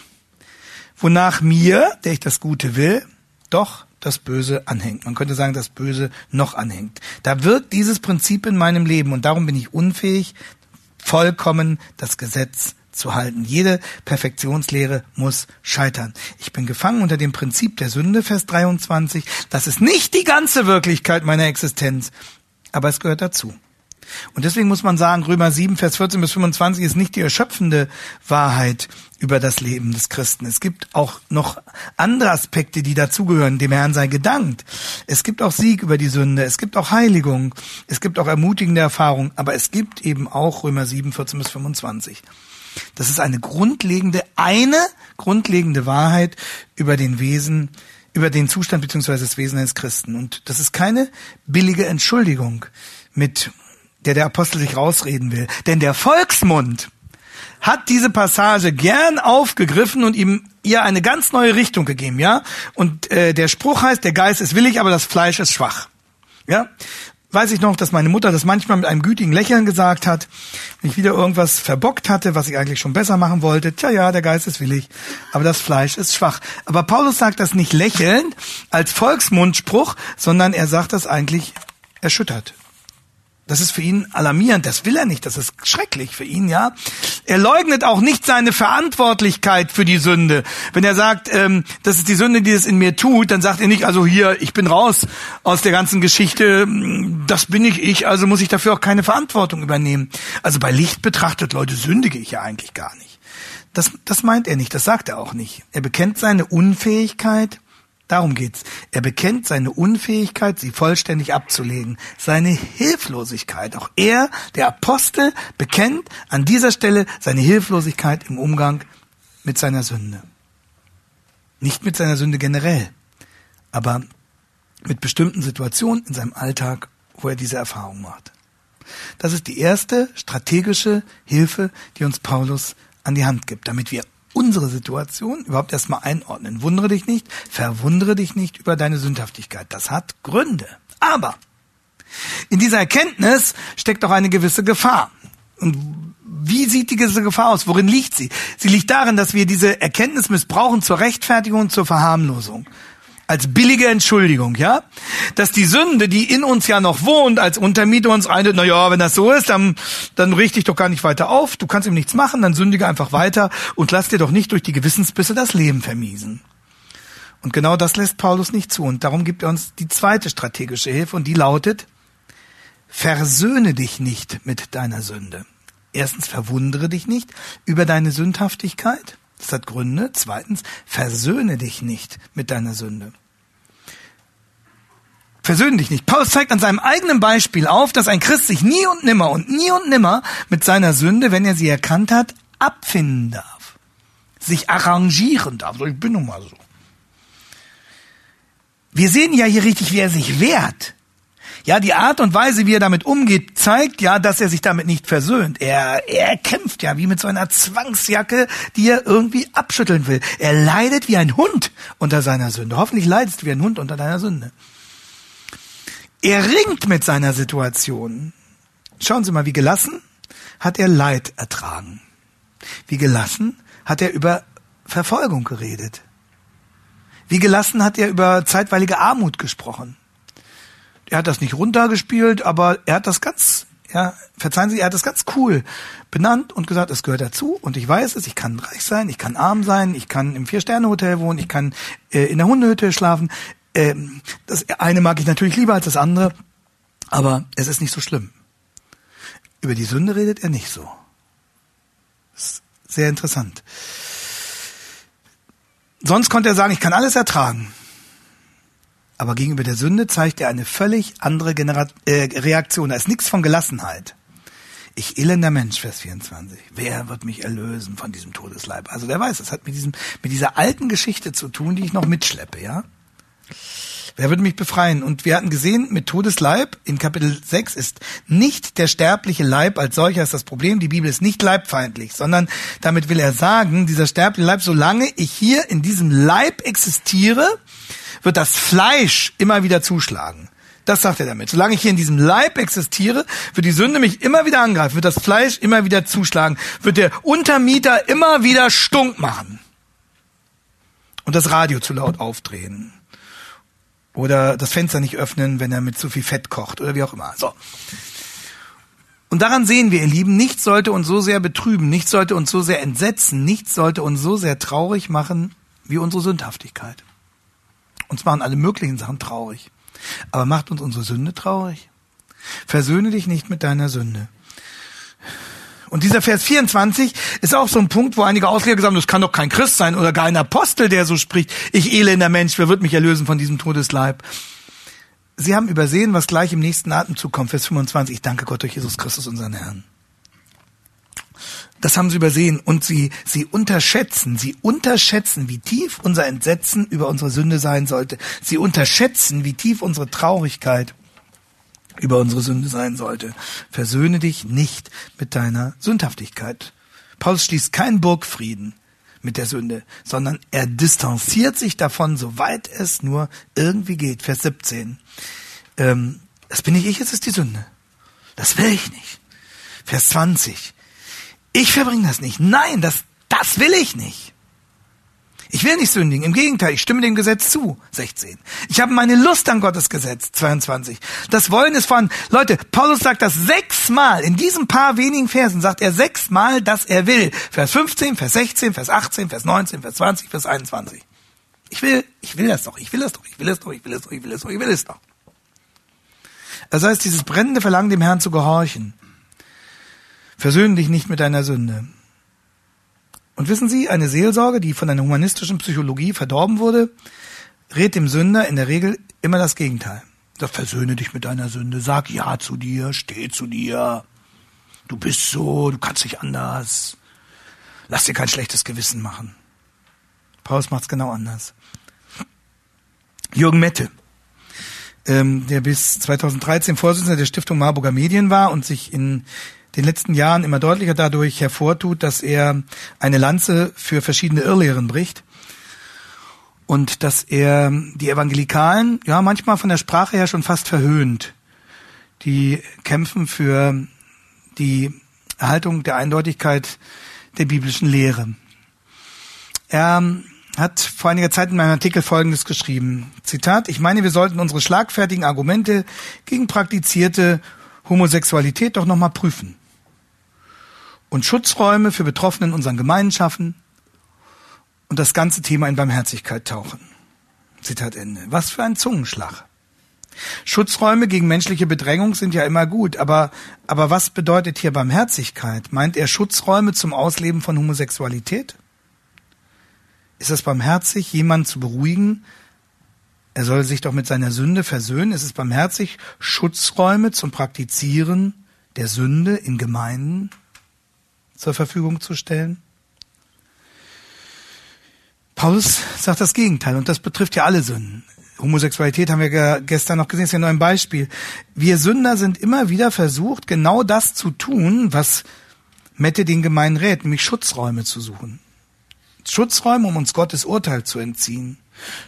wonach mir, der ich das Gute will, doch das Böse anhängt. Man könnte sagen, das Böse noch anhängt. Da wirkt dieses Prinzip in meinem Leben und darum bin ich unfähig, vollkommen das Gesetz zu halten. Jede Perfektionslehre muss scheitern. Ich bin gefangen unter dem Prinzip der Sünde, Vers 23. Das ist nicht die ganze Wirklichkeit meiner Existenz, aber es gehört dazu. Und deswegen muss man sagen, Römer 7, Vers 14 bis 25 ist nicht die erschöpfende Wahrheit über das Leben des Christen. Es gibt auch noch andere Aspekte, die dazugehören. Dem Herrn sei gedankt. Es gibt auch Sieg über die Sünde. Es gibt auch Heiligung. Es gibt auch ermutigende Erfahrung. Aber es gibt eben auch Römer 7, 14 bis 25. Das ist eine grundlegende, eine grundlegende Wahrheit über den Wesen, über den Zustand bzw. das Wesen eines Christen. Und das ist keine billige Entschuldigung, mit der der Apostel sich rausreden will. Denn der Volksmund hat diese Passage gern aufgegriffen und ihm ihr eine ganz neue Richtung gegeben, ja? Und äh, der Spruch heißt, der Geist ist willig, aber das Fleisch ist schwach. Ja? Weiß ich noch, dass meine Mutter das manchmal mit einem gütigen Lächeln gesagt hat, wenn ich wieder irgendwas verbockt hatte, was ich eigentlich schon besser machen wollte. Tja, ja, der Geist ist willig, aber das Fleisch ist schwach. Aber Paulus sagt das nicht lächelnd als Volksmundspruch, sondern er sagt das eigentlich erschüttert. Das ist für ihn alarmierend, das will er nicht, das ist schrecklich für ihn, ja. Er leugnet auch nicht seine Verantwortlichkeit für die Sünde. Wenn er sagt, ähm, das ist die Sünde, die es in mir tut, dann sagt er nicht, also hier, ich bin raus aus der ganzen Geschichte, das bin ich ich, also muss ich dafür auch keine Verantwortung übernehmen. Also bei Licht betrachtet, Leute, sündige ich ja eigentlich gar nicht. Das, das meint er nicht, das sagt er auch nicht. Er bekennt seine Unfähigkeit Darum geht's. Er bekennt seine Unfähigkeit, sie vollständig abzulegen, seine Hilflosigkeit. Auch er, der Apostel, bekennt an dieser Stelle seine Hilflosigkeit im Umgang mit seiner Sünde. Nicht mit seiner Sünde generell, aber mit bestimmten Situationen in seinem Alltag, wo er diese Erfahrung macht. Das ist die erste strategische Hilfe, die uns Paulus an die Hand gibt, damit wir unsere Situation überhaupt erstmal einordnen. Wundere dich nicht, verwundere dich nicht über deine Sündhaftigkeit. Das hat Gründe. Aber in dieser Erkenntnis steckt auch eine gewisse Gefahr. Und wie sieht diese Gefahr aus? Worin liegt sie? Sie liegt darin, dass wir diese Erkenntnis missbrauchen zur Rechtfertigung und zur Verharmlosung als billige Entschuldigung, ja? Dass die Sünde, die in uns ja noch wohnt, als Untermieter uns eindet, na ja, wenn das so ist, dann, dann richte ich doch gar nicht weiter auf, du kannst ihm nichts machen, dann sündige einfach weiter und lass dir doch nicht durch die Gewissensbisse das Leben vermiesen. Und genau das lässt Paulus nicht zu. Und darum gibt er uns die zweite strategische Hilfe und die lautet, versöhne dich nicht mit deiner Sünde. Erstens, verwundere dich nicht über deine Sündhaftigkeit. Das hat Gründe. Zweitens, versöhne dich nicht mit deiner Sünde. Versöhne dich nicht. Paulus zeigt an seinem eigenen Beispiel auf, dass ein Christ sich nie und nimmer und nie und nimmer mit seiner Sünde, wenn er sie erkannt hat, abfinden darf. Sich arrangieren darf. So, ich bin nun mal so. Wir sehen ja hier richtig, wie er sich wehrt. Ja, die Art und Weise, wie er damit umgeht, zeigt ja, dass er sich damit nicht versöhnt. Er, er kämpft ja wie mit so einer Zwangsjacke, die er irgendwie abschütteln will. Er leidet wie ein Hund unter seiner Sünde. Hoffentlich leidest du wie ein Hund unter deiner Sünde. Er ringt mit seiner Situation. Schauen Sie mal, wie gelassen hat er Leid ertragen. Wie gelassen hat er über Verfolgung geredet. Wie gelassen hat er über zeitweilige Armut gesprochen. Er hat das nicht runtergespielt, aber er hat das ganz, ja, verzeihen Sie, er hat das ganz cool benannt und gesagt, es gehört dazu und ich weiß es, ich kann reich sein, ich kann arm sein, ich kann im Vier-Sterne-Hotel wohnen, ich kann äh, in der Hundehütte schlafen, ähm, das eine mag ich natürlich lieber als das andere, aber es ist nicht so schlimm. Über die Sünde redet er nicht so. sehr interessant. Sonst konnte er sagen, ich kann alles ertragen. Aber gegenüber der Sünde zeigt er eine völlig andere Genera äh, Reaktion. Da ist nichts von Gelassenheit. Ich elender Mensch, Vers 24. Wer wird mich erlösen von diesem Todesleib? Also der weiß, es hat mit diesem, mit dieser alten Geschichte zu tun, die ich noch mitschleppe, ja? Wer wird mich befreien? Und wir hatten gesehen, mit Todesleib in Kapitel 6 ist nicht der sterbliche Leib als solcher ist das Problem. Die Bibel ist nicht leibfeindlich, sondern damit will er sagen, dieser sterbliche Leib, solange ich hier in diesem Leib existiere, wird das Fleisch immer wieder zuschlagen. Das sagt er damit. Solange ich hier in diesem Leib existiere, wird die Sünde mich immer wieder angreifen, wird das Fleisch immer wieder zuschlagen, wird der Untermieter immer wieder stunk machen und das Radio zu laut aufdrehen oder das Fenster nicht öffnen, wenn er mit zu viel Fett kocht oder wie auch immer. So. Und daran sehen wir, ihr Lieben, nichts sollte uns so sehr betrüben, nichts sollte uns so sehr entsetzen, nichts sollte uns so sehr traurig machen wie unsere Sündhaftigkeit. Uns machen alle möglichen Sachen traurig. Aber macht uns unsere Sünde traurig? Versöhne dich nicht mit deiner Sünde. Und dieser Vers 24 ist auch so ein Punkt, wo einige Ausleger sagen, das kann doch kein Christ sein oder gar ein Apostel, der so spricht. Ich elender Mensch, wer wird mich erlösen von diesem Todesleib? Sie haben übersehen, was gleich im nächsten Atemzug kommt. Vers 25. Ich danke Gott durch Jesus Christus, unseren Herrn. Das haben sie übersehen und sie, sie unterschätzen, sie unterschätzen, wie tief unser Entsetzen über unsere Sünde sein sollte. Sie unterschätzen, wie tief unsere Traurigkeit über unsere Sünde sein sollte. Versöhne dich nicht mit deiner Sündhaftigkeit. Paulus schließt keinen Burgfrieden mit der Sünde, sondern er distanziert sich davon, soweit es nur irgendwie geht. Vers 17. Ähm, das bin nicht ich, es ist die Sünde. Das will ich nicht. Vers 20. Ich verbringe das nicht. Nein, das, das will ich nicht. Ich will nicht sündigen. Im Gegenteil, ich stimme dem Gesetz zu. 16. Ich habe meine Lust an Gottes Gesetz. 22. Das Wollen ist von, Leute, Paulus sagt das sechsmal. In diesen paar wenigen Versen sagt er sechsmal, dass er will. Vers 15, Vers 16, Vers 18, Vers 19, Vers 20, Vers 21. Ich will, ich will das doch, ich will das doch, ich will das doch, ich will das doch, ich will das doch, ich will es doch. Das heißt, dieses brennende Verlangen, dem Herrn zu gehorchen. Versöhne dich nicht mit deiner Sünde. Und wissen Sie, eine Seelsorge, die von einer humanistischen Psychologie verdorben wurde, rät dem Sünder in der Regel immer das Gegenteil. Das versöhne dich mit deiner Sünde, sag Ja zu dir, steh zu dir. Du bist so, du kannst nicht anders. Lass dir kein schlechtes Gewissen machen. Paulus macht's genau anders. Jürgen Mette, ähm, der bis 2013 Vorsitzender der Stiftung Marburger Medien war und sich in den letzten Jahren immer deutlicher dadurch hervortut, dass er eine Lanze für verschiedene Irrlehren bricht und dass er die Evangelikalen ja manchmal von der Sprache her schon fast verhöhnt. Die kämpfen für die Erhaltung der Eindeutigkeit der biblischen Lehre. Er hat vor einiger Zeit in meinem Artikel Folgendes geschrieben. Zitat, ich meine, wir sollten unsere schlagfertigen Argumente gegen praktizierte Homosexualität doch nochmal prüfen und Schutzräume für Betroffene in unseren Gemeinden schaffen und das ganze Thema in Barmherzigkeit tauchen. Zitat Ende. Was für ein Zungenschlag. Schutzräume gegen menschliche Bedrängung sind ja immer gut, aber, aber was bedeutet hier Barmherzigkeit? Meint er Schutzräume zum Ausleben von Homosexualität? Ist es barmherzig, jemanden zu beruhigen? Er soll sich doch mit seiner Sünde versöhnen. Ist es barmherzig, Schutzräume zum Praktizieren der Sünde in Gemeinden zur Verfügung zu stellen? Paulus sagt das Gegenteil und das betrifft ja alle Sünden. Homosexualität haben wir gestern noch gesehen, ist ja nur ein Beispiel. Wir Sünder sind immer wieder versucht, genau das zu tun, was Mette den Gemeinen rät, nämlich Schutzräume zu suchen. Schutzräume, um uns Gottes Urteil zu entziehen.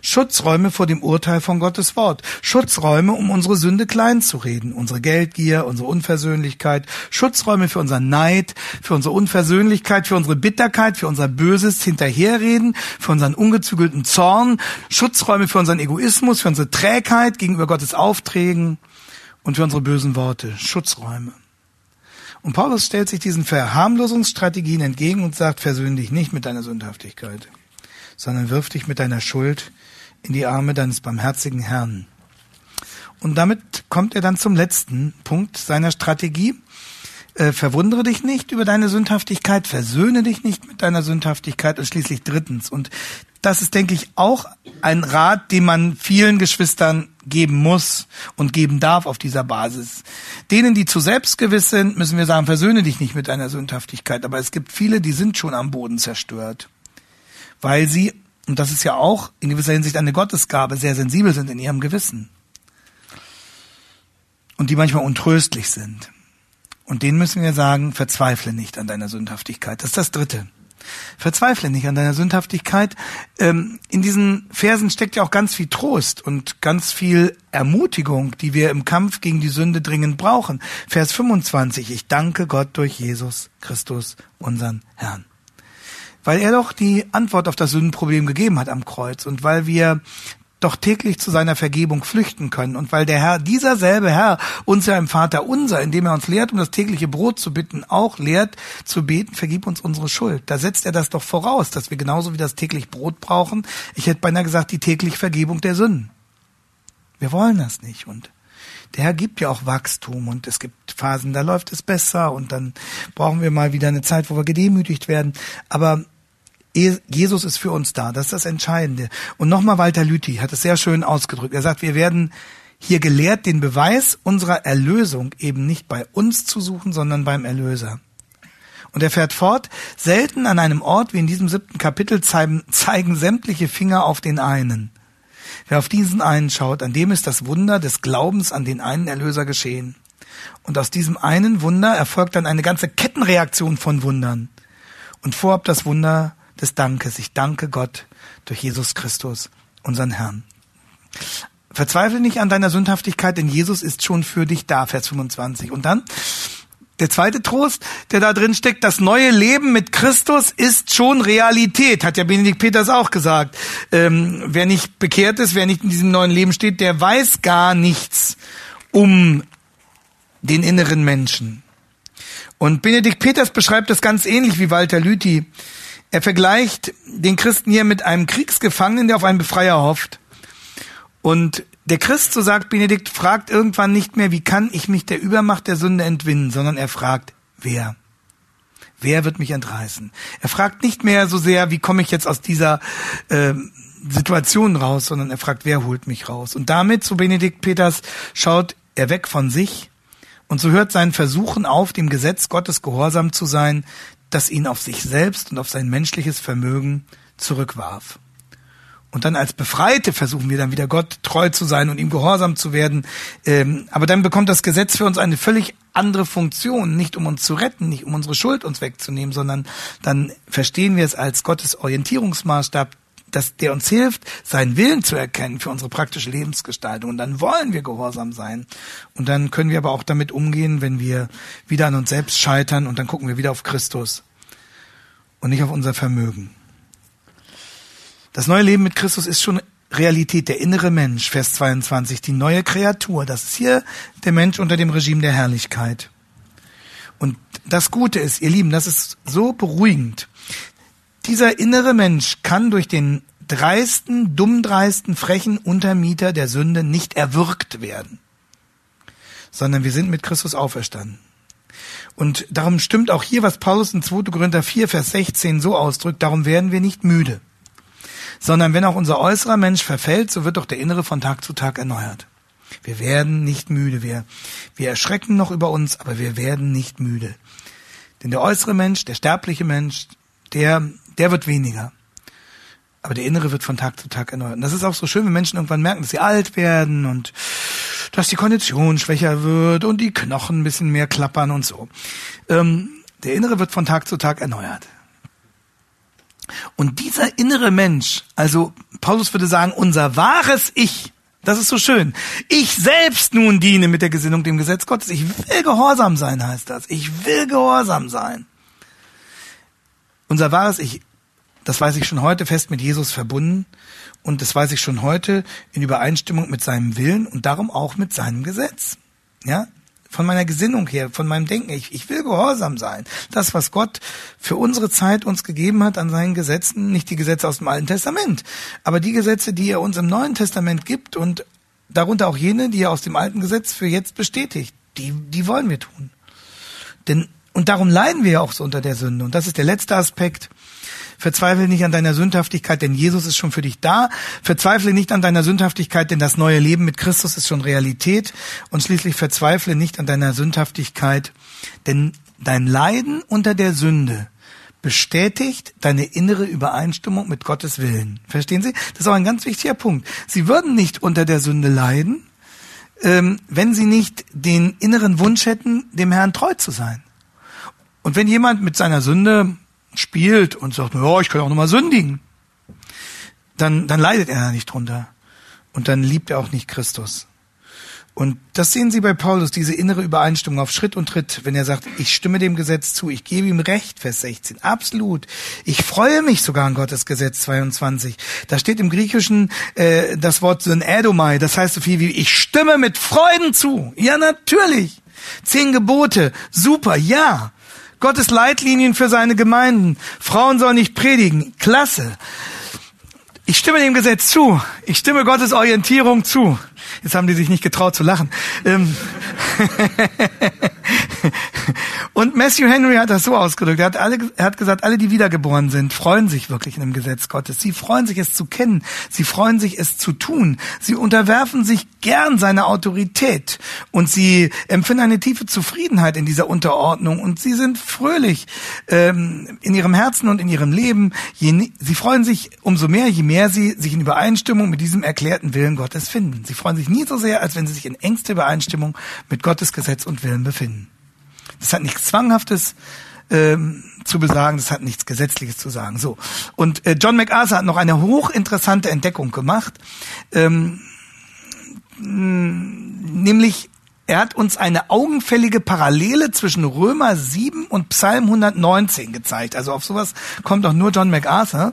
Schutzräume vor dem Urteil von Gottes Wort. Schutzräume, um unsere Sünde klein zu reden, unsere Geldgier, unsere Unversöhnlichkeit. Schutzräume für unseren Neid, für unsere Unversöhnlichkeit, für unsere Bitterkeit, für unser böses Hinterherreden, für unseren ungezügelten Zorn. Schutzräume für unseren Egoismus, für unsere Trägheit gegenüber Gottes Aufträgen und für unsere bösen Worte. Schutzräume. Und Paulus stellt sich diesen Verharmlosungsstrategien entgegen und sagt, versöhn dich nicht mit deiner Sündhaftigkeit sondern wirf dich mit deiner Schuld in die Arme deines barmherzigen Herrn. Und damit kommt er dann zum letzten Punkt seiner Strategie. Äh, verwundere dich nicht über deine Sündhaftigkeit, versöhne dich nicht mit deiner Sündhaftigkeit und schließlich drittens. Und das ist, denke ich, auch ein Rat, den man vielen Geschwistern geben muss und geben darf auf dieser Basis. Denen, die zu selbstgewiss sind, müssen wir sagen, versöhne dich nicht mit deiner Sündhaftigkeit. Aber es gibt viele, die sind schon am Boden zerstört, weil sie, und das ist ja auch in gewisser Hinsicht eine Gottesgabe, sehr sensibel sind in ihrem Gewissen. Und die manchmal untröstlich sind. Und denen müssen wir sagen, verzweifle nicht an deiner Sündhaftigkeit. Das ist das Dritte. Verzweifle nicht an deiner Sündhaftigkeit. Ähm, in diesen Versen steckt ja auch ganz viel Trost und ganz viel Ermutigung, die wir im Kampf gegen die Sünde dringend brauchen. Vers 25. Ich danke Gott durch Jesus Christus, unseren Herrn. Weil er doch die Antwort auf das Sündenproblem gegeben hat am Kreuz und weil wir doch täglich zu seiner Vergebung flüchten können. Und weil der Herr, dieser selbe Herr, uns ja im Vater unser, indem er uns lehrt, um das tägliche Brot zu bitten, auch lehrt zu beten, vergib uns unsere Schuld. Da setzt er das doch voraus, dass wir genauso wie das täglich Brot brauchen. Ich hätte beinahe gesagt, die tägliche Vergebung der Sünden. Wir wollen das nicht. Und der Herr gibt ja auch Wachstum und es gibt Phasen, da läuft es besser und dann brauchen wir mal wieder eine Zeit, wo wir gedemütigt werden. Aber Jesus ist für uns da. Das ist das Entscheidende. Und nochmal Walter Lüthi hat es sehr schön ausgedrückt. Er sagt, wir werden hier gelehrt, den Beweis unserer Erlösung eben nicht bei uns zu suchen, sondern beim Erlöser. Und er fährt fort, selten an einem Ort wie in diesem siebten Kapitel zeigen, zeigen sämtliche Finger auf den einen. Wer auf diesen einen schaut, an dem ist das Wunder des Glaubens an den einen Erlöser geschehen. Und aus diesem einen Wunder erfolgt dann eine ganze Kettenreaktion von Wundern. Und vorab das Wunder des Dankes. Ich danke Gott durch Jesus Christus, unseren Herrn. Verzweifle nicht an deiner Sündhaftigkeit, denn Jesus ist schon für dich da, Vers 25. Und dann der zweite Trost, der da drin steckt, das neue Leben mit Christus ist schon Realität, hat ja Benedikt Peters auch gesagt. Ähm, wer nicht bekehrt ist, wer nicht in diesem neuen Leben steht, der weiß gar nichts um den inneren Menschen. Und Benedikt Peters beschreibt das ganz ähnlich wie Walter Lüthi. Er vergleicht den Christen hier mit einem Kriegsgefangenen, der auf einen Befreier hofft. Und der Christ, so sagt Benedikt, fragt irgendwann nicht mehr, wie kann ich mich der Übermacht der Sünde entwinden, sondern er fragt, wer? Wer wird mich entreißen? Er fragt nicht mehr so sehr, wie komme ich jetzt aus dieser äh, Situation raus, sondern er fragt, wer holt mich raus? Und damit, so Benedikt Peters, schaut er weg von sich und so hört sein Versuchen auf, dem Gesetz Gottes gehorsam zu sein, das ihn auf sich selbst und auf sein menschliches Vermögen zurückwarf. Und dann als Befreite versuchen wir dann wieder Gott treu zu sein und ihm gehorsam zu werden. Ähm, aber dann bekommt das Gesetz für uns eine völlig andere Funktion, nicht um uns zu retten, nicht um unsere Schuld uns wegzunehmen, sondern dann verstehen wir es als Gottes Orientierungsmaßstab, dass der uns hilft, seinen Willen zu erkennen für unsere praktische Lebensgestaltung. Und dann wollen wir gehorsam sein. Und dann können wir aber auch damit umgehen, wenn wir wieder an uns selbst scheitern und dann gucken wir wieder auf Christus und nicht auf unser Vermögen. Das neue Leben mit Christus ist schon Realität, der innere Mensch, Vers 22, die neue Kreatur. Das ist hier der Mensch unter dem Regime der Herrlichkeit. Und das Gute ist, ihr Lieben, das ist so beruhigend. Dieser innere Mensch kann durch den dreisten, dummdreisten, frechen Untermieter der Sünde nicht erwürgt werden, sondern wir sind mit Christus auferstanden. Und darum stimmt auch hier, was Paulus in 2. Korinther 4, Vers 16 so ausdrückt, darum werden wir nicht müde, sondern wenn auch unser äußerer Mensch verfällt, so wird doch der innere von Tag zu Tag erneuert. Wir werden nicht müde, wir, wir erschrecken noch über uns, aber wir werden nicht müde. Denn der äußere Mensch, der sterbliche Mensch, der der wird weniger. Aber der Innere wird von Tag zu Tag erneuert. Und das ist auch so schön, wenn Menschen irgendwann merken, dass sie alt werden und dass die Kondition schwächer wird und die Knochen ein bisschen mehr klappern und so. Ähm, der Innere wird von Tag zu Tag erneuert. Und dieser innere Mensch, also Paulus würde sagen, unser wahres Ich, das ist so schön. Ich selbst nun diene mit der Gesinnung dem Gesetz Gottes. Ich will gehorsam sein, heißt das. Ich will gehorsam sein. Unser wahres Ich, das weiß ich schon heute fest mit Jesus verbunden und das weiß ich schon heute in Übereinstimmung mit seinem Willen und darum auch mit seinem Gesetz. Ja, von meiner Gesinnung her, von meinem Denken. Ich, ich will gehorsam sein. Das, was Gott für unsere Zeit uns gegeben hat an seinen Gesetzen, nicht die Gesetze aus dem Alten Testament, aber die Gesetze, die er uns im Neuen Testament gibt und darunter auch jene, die er aus dem Alten Gesetz für jetzt bestätigt. Die, die wollen wir tun. Denn und darum leiden wir ja auch so unter der Sünde. Und das ist der letzte Aspekt. Verzweifle nicht an deiner Sündhaftigkeit, denn Jesus ist schon für dich da. Verzweifle nicht an deiner Sündhaftigkeit, denn das neue Leben mit Christus ist schon Realität. Und schließlich verzweifle nicht an deiner Sündhaftigkeit, denn dein Leiden unter der Sünde bestätigt deine innere Übereinstimmung mit Gottes Willen. Verstehen Sie? Das ist auch ein ganz wichtiger Punkt. Sie würden nicht unter der Sünde leiden, ähm, wenn sie nicht den inneren Wunsch hätten, dem Herrn treu zu sein. Und wenn jemand mit seiner Sünde spielt und sagt, ja, ich kann auch nochmal sündigen, dann, dann leidet er nicht drunter. Und dann liebt er auch nicht Christus. Und das sehen Sie bei Paulus, diese innere Übereinstimmung auf Schritt und Tritt, wenn er sagt, ich stimme dem Gesetz zu, ich gebe ihm Recht, Vers 16, absolut. Ich freue mich sogar an Gottes Gesetz 22. Da steht im Griechischen äh, das Wort Synedomai, das heißt so viel wie, ich stimme mit Freuden zu. Ja, natürlich. Zehn Gebote, super, ja. Gottes Leitlinien für seine Gemeinden. Frauen sollen nicht predigen, klasse. Ich stimme dem Gesetz zu. Ich stimme Gottes Orientierung zu. Jetzt haben die sich nicht getraut zu lachen. Ähm [LAUGHS] Und Matthew Henry hat das so ausgedrückt. Er hat, alle, er hat gesagt, alle, die wiedergeboren sind, freuen sich wirklich in dem Gesetz Gottes. Sie freuen sich, es zu kennen. Sie freuen sich, es zu tun. Sie unterwerfen sich gern seiner Autorität. Und sie empfinden eine tiefe Zufriedenheit in dieser Unterordnung. Und sie sind fröhlich ähm, in ihrem Herzen und in ihrem Leben. Je, sie freuen sich umso mehr, je mehr sie sich in Übereinstimmung mit diesem erklärten Willen Gottes finden. Sie freuen sich nie so sehr, als wenn sie sich in engster Übereinstimmung mit Gottes Gesetz und Willen befinden. Das hat nichts Zwanghaftes ähm, zu besagen, das hat nichts Gesetzliches zu sagen. So. Und äh, John MacArthur hat noch eine hochinteressante Entdeckung gemacht, ähm, nämlich er hat uns eine augenfällige Parallele zwischen Römer 7 und Psalm 119 gezeigt. Also auf sowas kommt auch nur John MacArthur.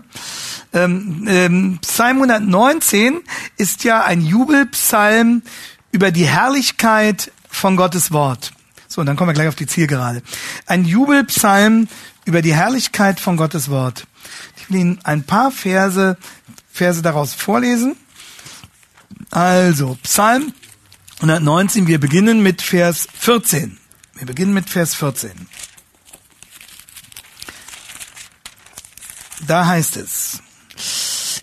Ähm, ähm, Psalm 119 ist ja ein Jubelpsalm über die Herrlichkeit von Gottes Wort. So, und dann kommen wir gleich auf die Zielgerade. Ein Jubelpsalm über die Herrlichkeit von Gottes Wort. Ich will Ihnen ein paar Verse, Verse daraus vorlesen. Also, Psalm 119, wir beginnen mit Vers 14. Wir beginnen mit Vers 14. Da heißt es,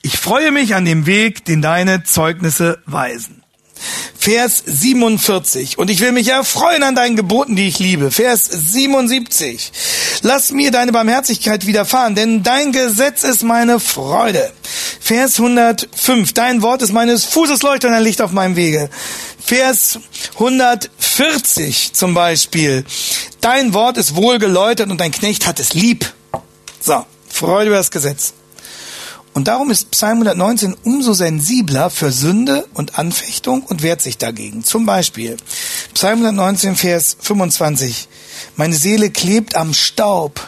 ich freue mich an dem Weg, den deine Zeugnisse weisen. Vers 47. Und ich will mich erfreuen an deinen Geboten, die ich liebe. Vers 77. Lass mir deine Barmherzigkeit widerfahren, denn dein Gesetz ist meine Freude. Vers 105. Dein Wort ist meines Fußes Leuchte und ein Licht auf meinem Wege. Vers 140 zum Beispiel. Dein Wort ist wohl geläutert und dein Knecht hat es lieb. So, Freude über das Gesetz. Und darum ist Psalm 119 umso sensibler für Sünde und Anfechtung und wehrt sich dagegen. Zum Beispiel Psalm 119, Vers 25. Meine Seele klebt am Staub.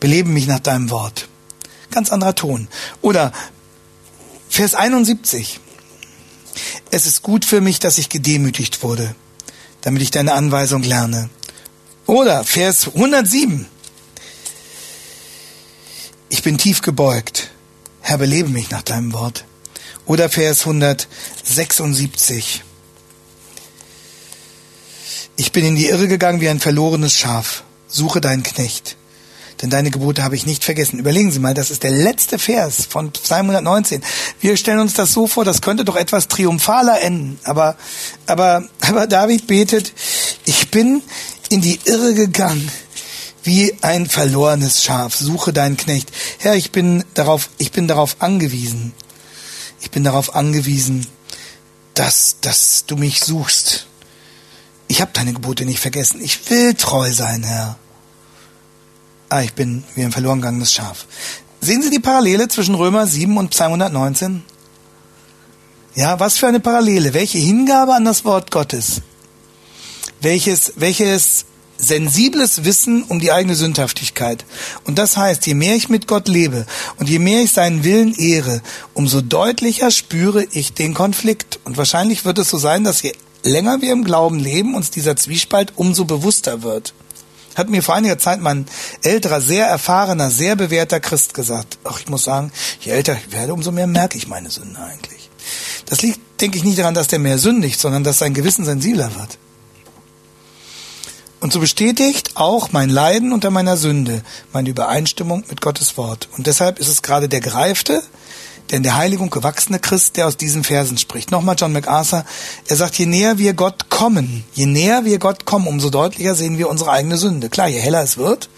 Belebe mich nach deinem Wort. Ganz anderer Ton. Oder Vers 71. Es ist gut für mich, dass ich gedemütigt wurde, damit ich deine Anweisung lerne. Oder Vers 107. Ich bin tief gebeugt. Herr, belebe mich nach deinem Wort. Oder Vers 176. Ich bin in die Irre gegangen wie ein verlorenes Schaf. Suche deinen Knecht. Denn deine Gebote habe ich nicht vergessen. Überlegen Sie mal, das ist der letzte Vers von Psalm 119. Wir stellen uns das so vor, das könnte doch etwas triumphaler enden. Aber, aber, aber David betet, ich bin in die Irre gegangen wie ein verlorenes Schaf. Suche deinen Knecht. Herr, ich bin darauf, ich bin darauf angewiesen. Ich bin darauf angewiesen, dass, dass du mich suchst. Ich habe deine Gebote nicht vergessen. Ich will treu sein, Herr. Ah, ich bin wie ein verloren gegangenes Schaf. Sehen Sie die Parallele zwischen Römer 7 und Psalm 119? Ja, was für eine Parallele. Welche Hingabe an das Wort Gottes. Welches, welches sensibles Wissen um die eigene Sündhaftigkeit. Und das heißt, je mehr ich mit Gott lebe und je mehr ich seinen Willen ehre, umso deutlicher spüre ich den Konflikt. Und wahrscheinlich wird es so sein, dass je länger wir im Glauben leben, uns dieser Zwiespalt umso bewusster wird. Hat mir vor einiger Zeit mein älterer, sehr erfahrener, sehr bewährter Christ gesagt. Ach, ich muss sagen, je älter ich werde, umso mehr merke ich meine Sünde eigentlich. Das liegt, denke ich, nicht daran, dass der mehr sündigt, sondern dass sein Gewissen sensibler wird. Und so bestätigt auch mein Leiden unter meiner Sünde meine Übereinstimmung mit Gottes Wort. Und deshalb ist es gerade der gereifte, der in der Heiligung gewachsene Christ, der aus diesen Versen spricht. Nochmal John MacArthur, er sagt, je näher wir Gott kommen, je näher wir Gott kommen, umso deutlicher sehen wir unsere eigene Sünde. Klar, je heller es wird,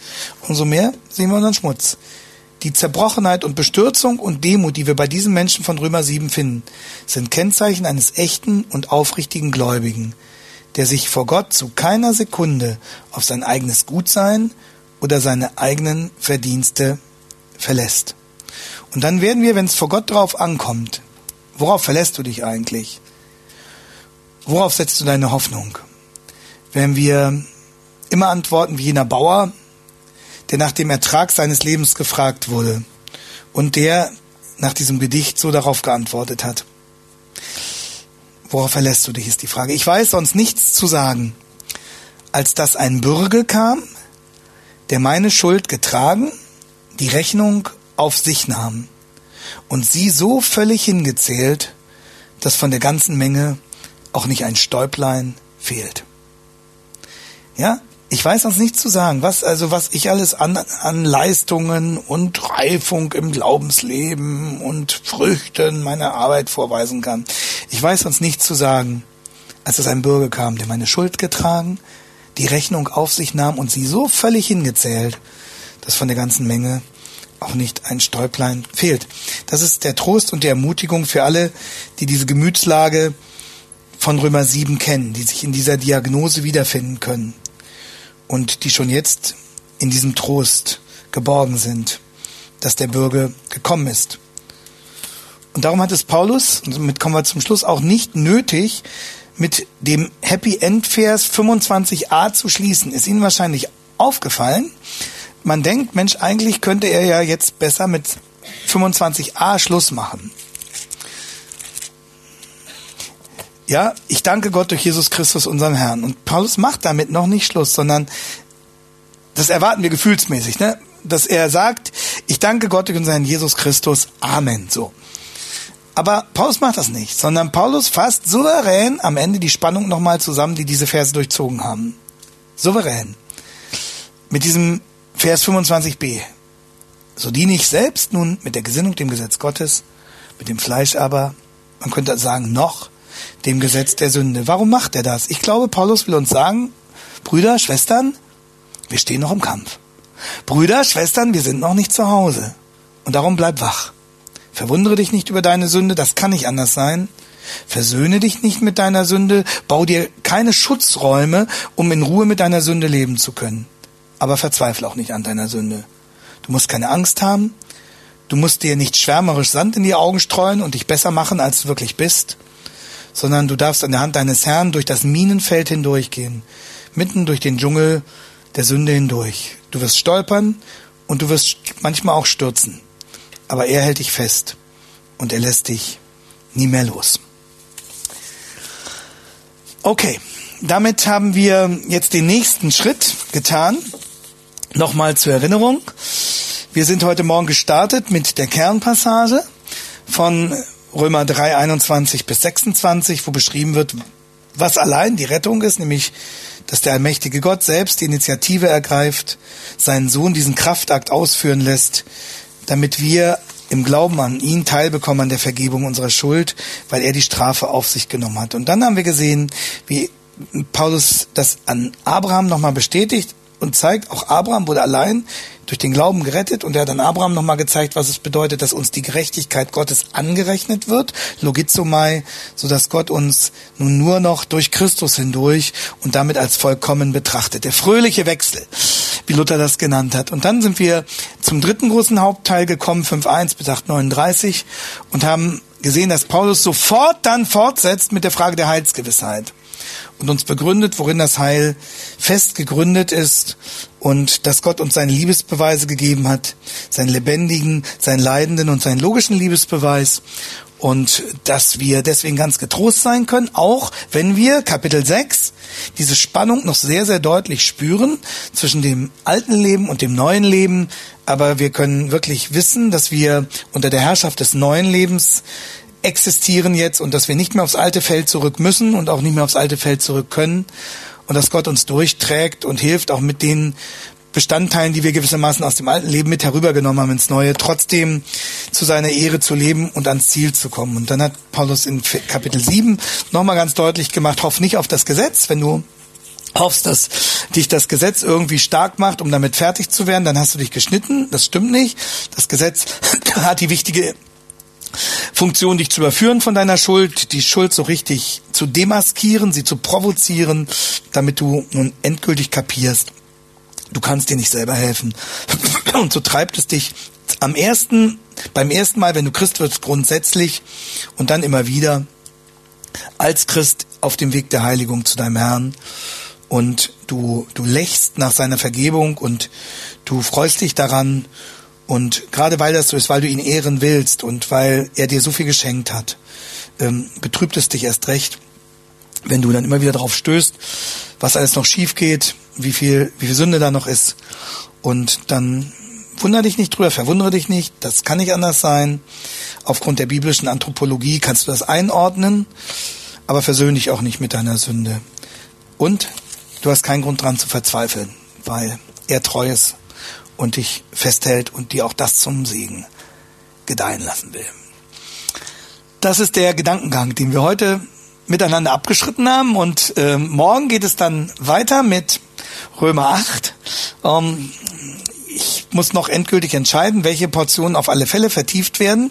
umso mehr sehen wir unseren Schmutz. Die Zerbrochenheit und Bestürzung und Demut, die wir bei diesen Menschen von Römer 7 finden, sind Kennzeichen eines echten und aufrichtigen Gläubigen, der sich vor Gott zu keiner Sekunde auf sein eigenes Gutsein oder seine eigenen Verdienste verlässt. Und dann werden wir, wenn es vor Gott drauf ankommt, worauf verlässt du dich eigentlich? Worauf setzt du deine Hoffnung? Wenn wir immer antworten wie jener Bauer, der nach dem Ertrag seines Lebens gefragt wurde und der nach diesem Gedicht so darauf geantwortet hat. Worauf verlässt du dich, ist die Frage. Ich weiß sonst nichts zu sagen, als dass ein Bürger kam, der meine Schuld getragen, die Rechnung auf sich nahm und sie so völlig hingezählt, dass von der ganzen Menge auch nicht ein Stäublein fehlt. Ja, ich weiß sonst nichts zu sagen, was also was ich alles an, an Leistungen und Reifung im Glaubensleben und Früchten meiner Arbeit vorweisen kann. Ich weiß sonst nichts zu sagen, als dass ein Bürger kam, der meine Schuld getragen, die Rechnung auf sich nahm und sie so völlig hingezählt, dass von der ganzen Menge auch nicht ein Stäublein fehlt. Das ist der Trost und die Ermutigung für alle, die diese Gemütslage von Römer 7 kennen, die sich in dieser Diagnose wiederfinden können und die schon jetzt in diesem Trost geborgen sind, dass der Bürger gekommen ist. Und darum hat es Paulus, und damit kommen wir zum Schluss, auch nicht nötig, mit dem Happy End Vers 25a zu schließen. Ist Ihnen wahrscheinlich aufgefallen, man denkt, Mensch, eigentlich könnte er ja jetzt besser mit 25a Schluss machen. Ja, ich danke Gott durch Jesus Christus, unseren Herrn. Und Paulus macht damit noch nicht Schluss, sondern das erwarten wir gefühlsmäßig, ne? Dass er sagt, ich danke Gott durch unseren Jesus Christus. Amen. So. Aber Paulus macht das nicht, sondern Paulus fasst souverän am Ende die Spannung nochmal zusammen, die diese Verse durchzogen haben. Souverän. Mit diesem Vers 25b. So diene ich selbst nun mit der Gesinnung dem Gesetz Gottes, mit dem Fleisch aber, man könnte sagen, noch dem Gesetz der Sünde. Warum macht er das? Ich glaube, Paulus will uns sagen, Brüder, Schwestern, wir stehen noch im Kampf. Brüder, Schwestern, wir sind noch nicht zu Hause. Und darum bleib wach. Verwundere dich nicht über deine Sünde, das kann nicht anders sein. Versöhne dich nicht mit deiner Sünde, bau dir keine Schutzräume, um in Ruhe mit deiner Sünde leben zu können aber verzweifle auch nicht an deiner Sünde. Du musst keine Angst haben, du musst dir nicht schwärmerisch Sand in die Augen streuen und dich besser machen, als du wirklich bist, sondern du darfst an der Hand deines Herrn durch das Minenfeld hindurchgehen, mitten durch den Dschungel der Sünde hindurch. Du wirst stolpern und du wirst manchmal auch stürzen, aber er hält dich fest und er lässt dich nie mehr los. Okay, damit haben wir jetzt den nächsten Schritt getan. Nochmal zur Erinnerung. Wir sind heute Morgen gestartet mit der Kernpassage von Römer 3, 21 bis 26, wo beschrieben wird, was allein die Rettung ist, nämlich, dass der allmächtige Gott selbst die Initiative ergreift, seinen Sohn diesen Kraftakt ausführen lässt, damit wir im Glauben an ihn teilbekommen an der Vergebung unserer Schuld, weil er die Strafe auf sich genommen hat. Und dann haben wir gesehen, wie Paulus das an Abraham nochmal bestätigt und zeigt, auch Abraham wurde allein durch den Glauben gerettet und er hat dann Abraham nochmal gezeigt, was es bedeutet, dass uns die Gerechtigkeit Gottes angerechnet wird, logizomai, so dass Gott uns nun nur noch durch Christus hindurch und damit als vollkommen betrachtet. Der fröhliche Wechsel, wie Luther das genannt hat. Und dann sind wir zum dritten großen Hauptteil gekommen, 5.1 bis 8.39 und haben gesehen, dass Paulus sofort dann fortsetzt mit der Frage der Heilsgewissheit und uns begründet, worin das Heil fest gegründet ist und dass Gott uns seine Liebesbeweise gegeben hat, seinen lebendigen, seinen leidenden und seinen logischen Liebesbeweis und dass wir deswegen ganz getrost sein können, auch wenn wir Kapitel 6 diese Spannung noch sehr, sehr deutlich spüren zwischen dem alten Leben und dem neuen Leben. Aber wir können wirklich wissen, dass wir unter der Herrschaft des neuen Lebens existieren jetzt und dass wir nicht mehr aufs alte Feld zurück müssen und auch nicht mehr aufs alte Feld zurück können und dass Gott uns durchträgt und hilft, auch mit den Bestandteilen, die wir gewissermaßen aus dem alten Leben mit herübergenommen haben ins Neue, trotzdem zu seiner Ehre zu leben und ans Ziel zu kommen. Und dann hat Paulus in Kapitel 7 nochmal ganz deutlich gemacht, hoff nicht auf das Gesetz, wenn du hoffst, dass dich das Gesetz irgendwie stark macht, um damit fertig zu werden, dann hast du dich geschnitten. Das stimmt nicht. Das Gesetz [LAUGHS] hat die wichtige Funktion, dich zu überführen von deiner Schuld, die Schuld so richtig zu demaskieren, sie zu provozieren, damit du nun endgültig kapierst, Du kannst dir nicht selber helfen. [CLEARS THROAT] Und so treibt es dich am ersten, beim ersten Mal, wenn du Christ wirst, grundsätzlich und dann immer wieder als Christ auf dem Weg der Heiligung zu deinem Herrn und du, du lächst nach seiner Vergebung und du freust dich daran und gerade weil das so ist, weil du ihn ehren willst und weil er dir so viel geschenkt hat, ähm, betrübt es dich erst recht, wenn du dann immer wieder darauf stößt, was alles noch schief geht, wie viel, wie viel Sünde da noch ist. Und dann wundere dich nicht drüber, verwundere dich nicht, das kann nicht anders sein. Aufgrund der biblischen Anthropologie kannst du das einordnen, aber versöhn dich auch nicht mit deiner Sünde. Und du hast keinen Grund dran zu verzweifeln, weil er treu ist und dich festhält und dir auch das zum Segen gedeihen lassen will. Das ist der Gedankengang, den wir heute miteinander abgeschritten haben. Und äh, morgen geht es dann weiter mit Römer 8. Ähm, ich muss noch endgültig entscheiden, welche Portionen auf alle Fälle vertieft werden.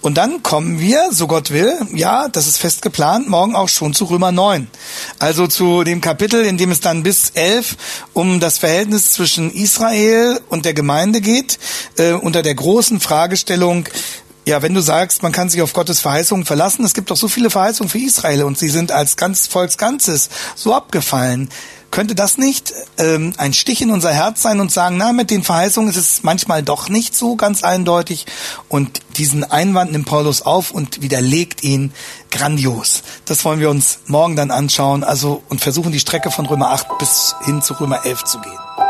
Und dann kommen wir, so Gott will, ja, das ist fest geplant, morgen auch schon zu Römer 9. Also zu dem Kapitel, in dem es dann bis 11 um das Verhältnis zwischen Israel und der Gemeinde geht, äh, unter der großen Fragestellung, ja, wenn du sagst, man kann sich auf Gottes Verheißungen verlassen, es gibt doch so viele Verheißungen für Israel und sie sind als ganz Volksganzes so abgefallen. Könnte das nicht ähm, ein Stich in unser Herz sein und sagen, na, mit den Verheißungen ist es manchmal doch nicht so ganz eindeutig und diesen Einwand nimmt Paulus auf und widerlegt ihn grandios. Das wollen wir uns morgen dann anschauen, also und versuchen die Strecke von Römer 8 bis hin zu Römer 11 zu gehen.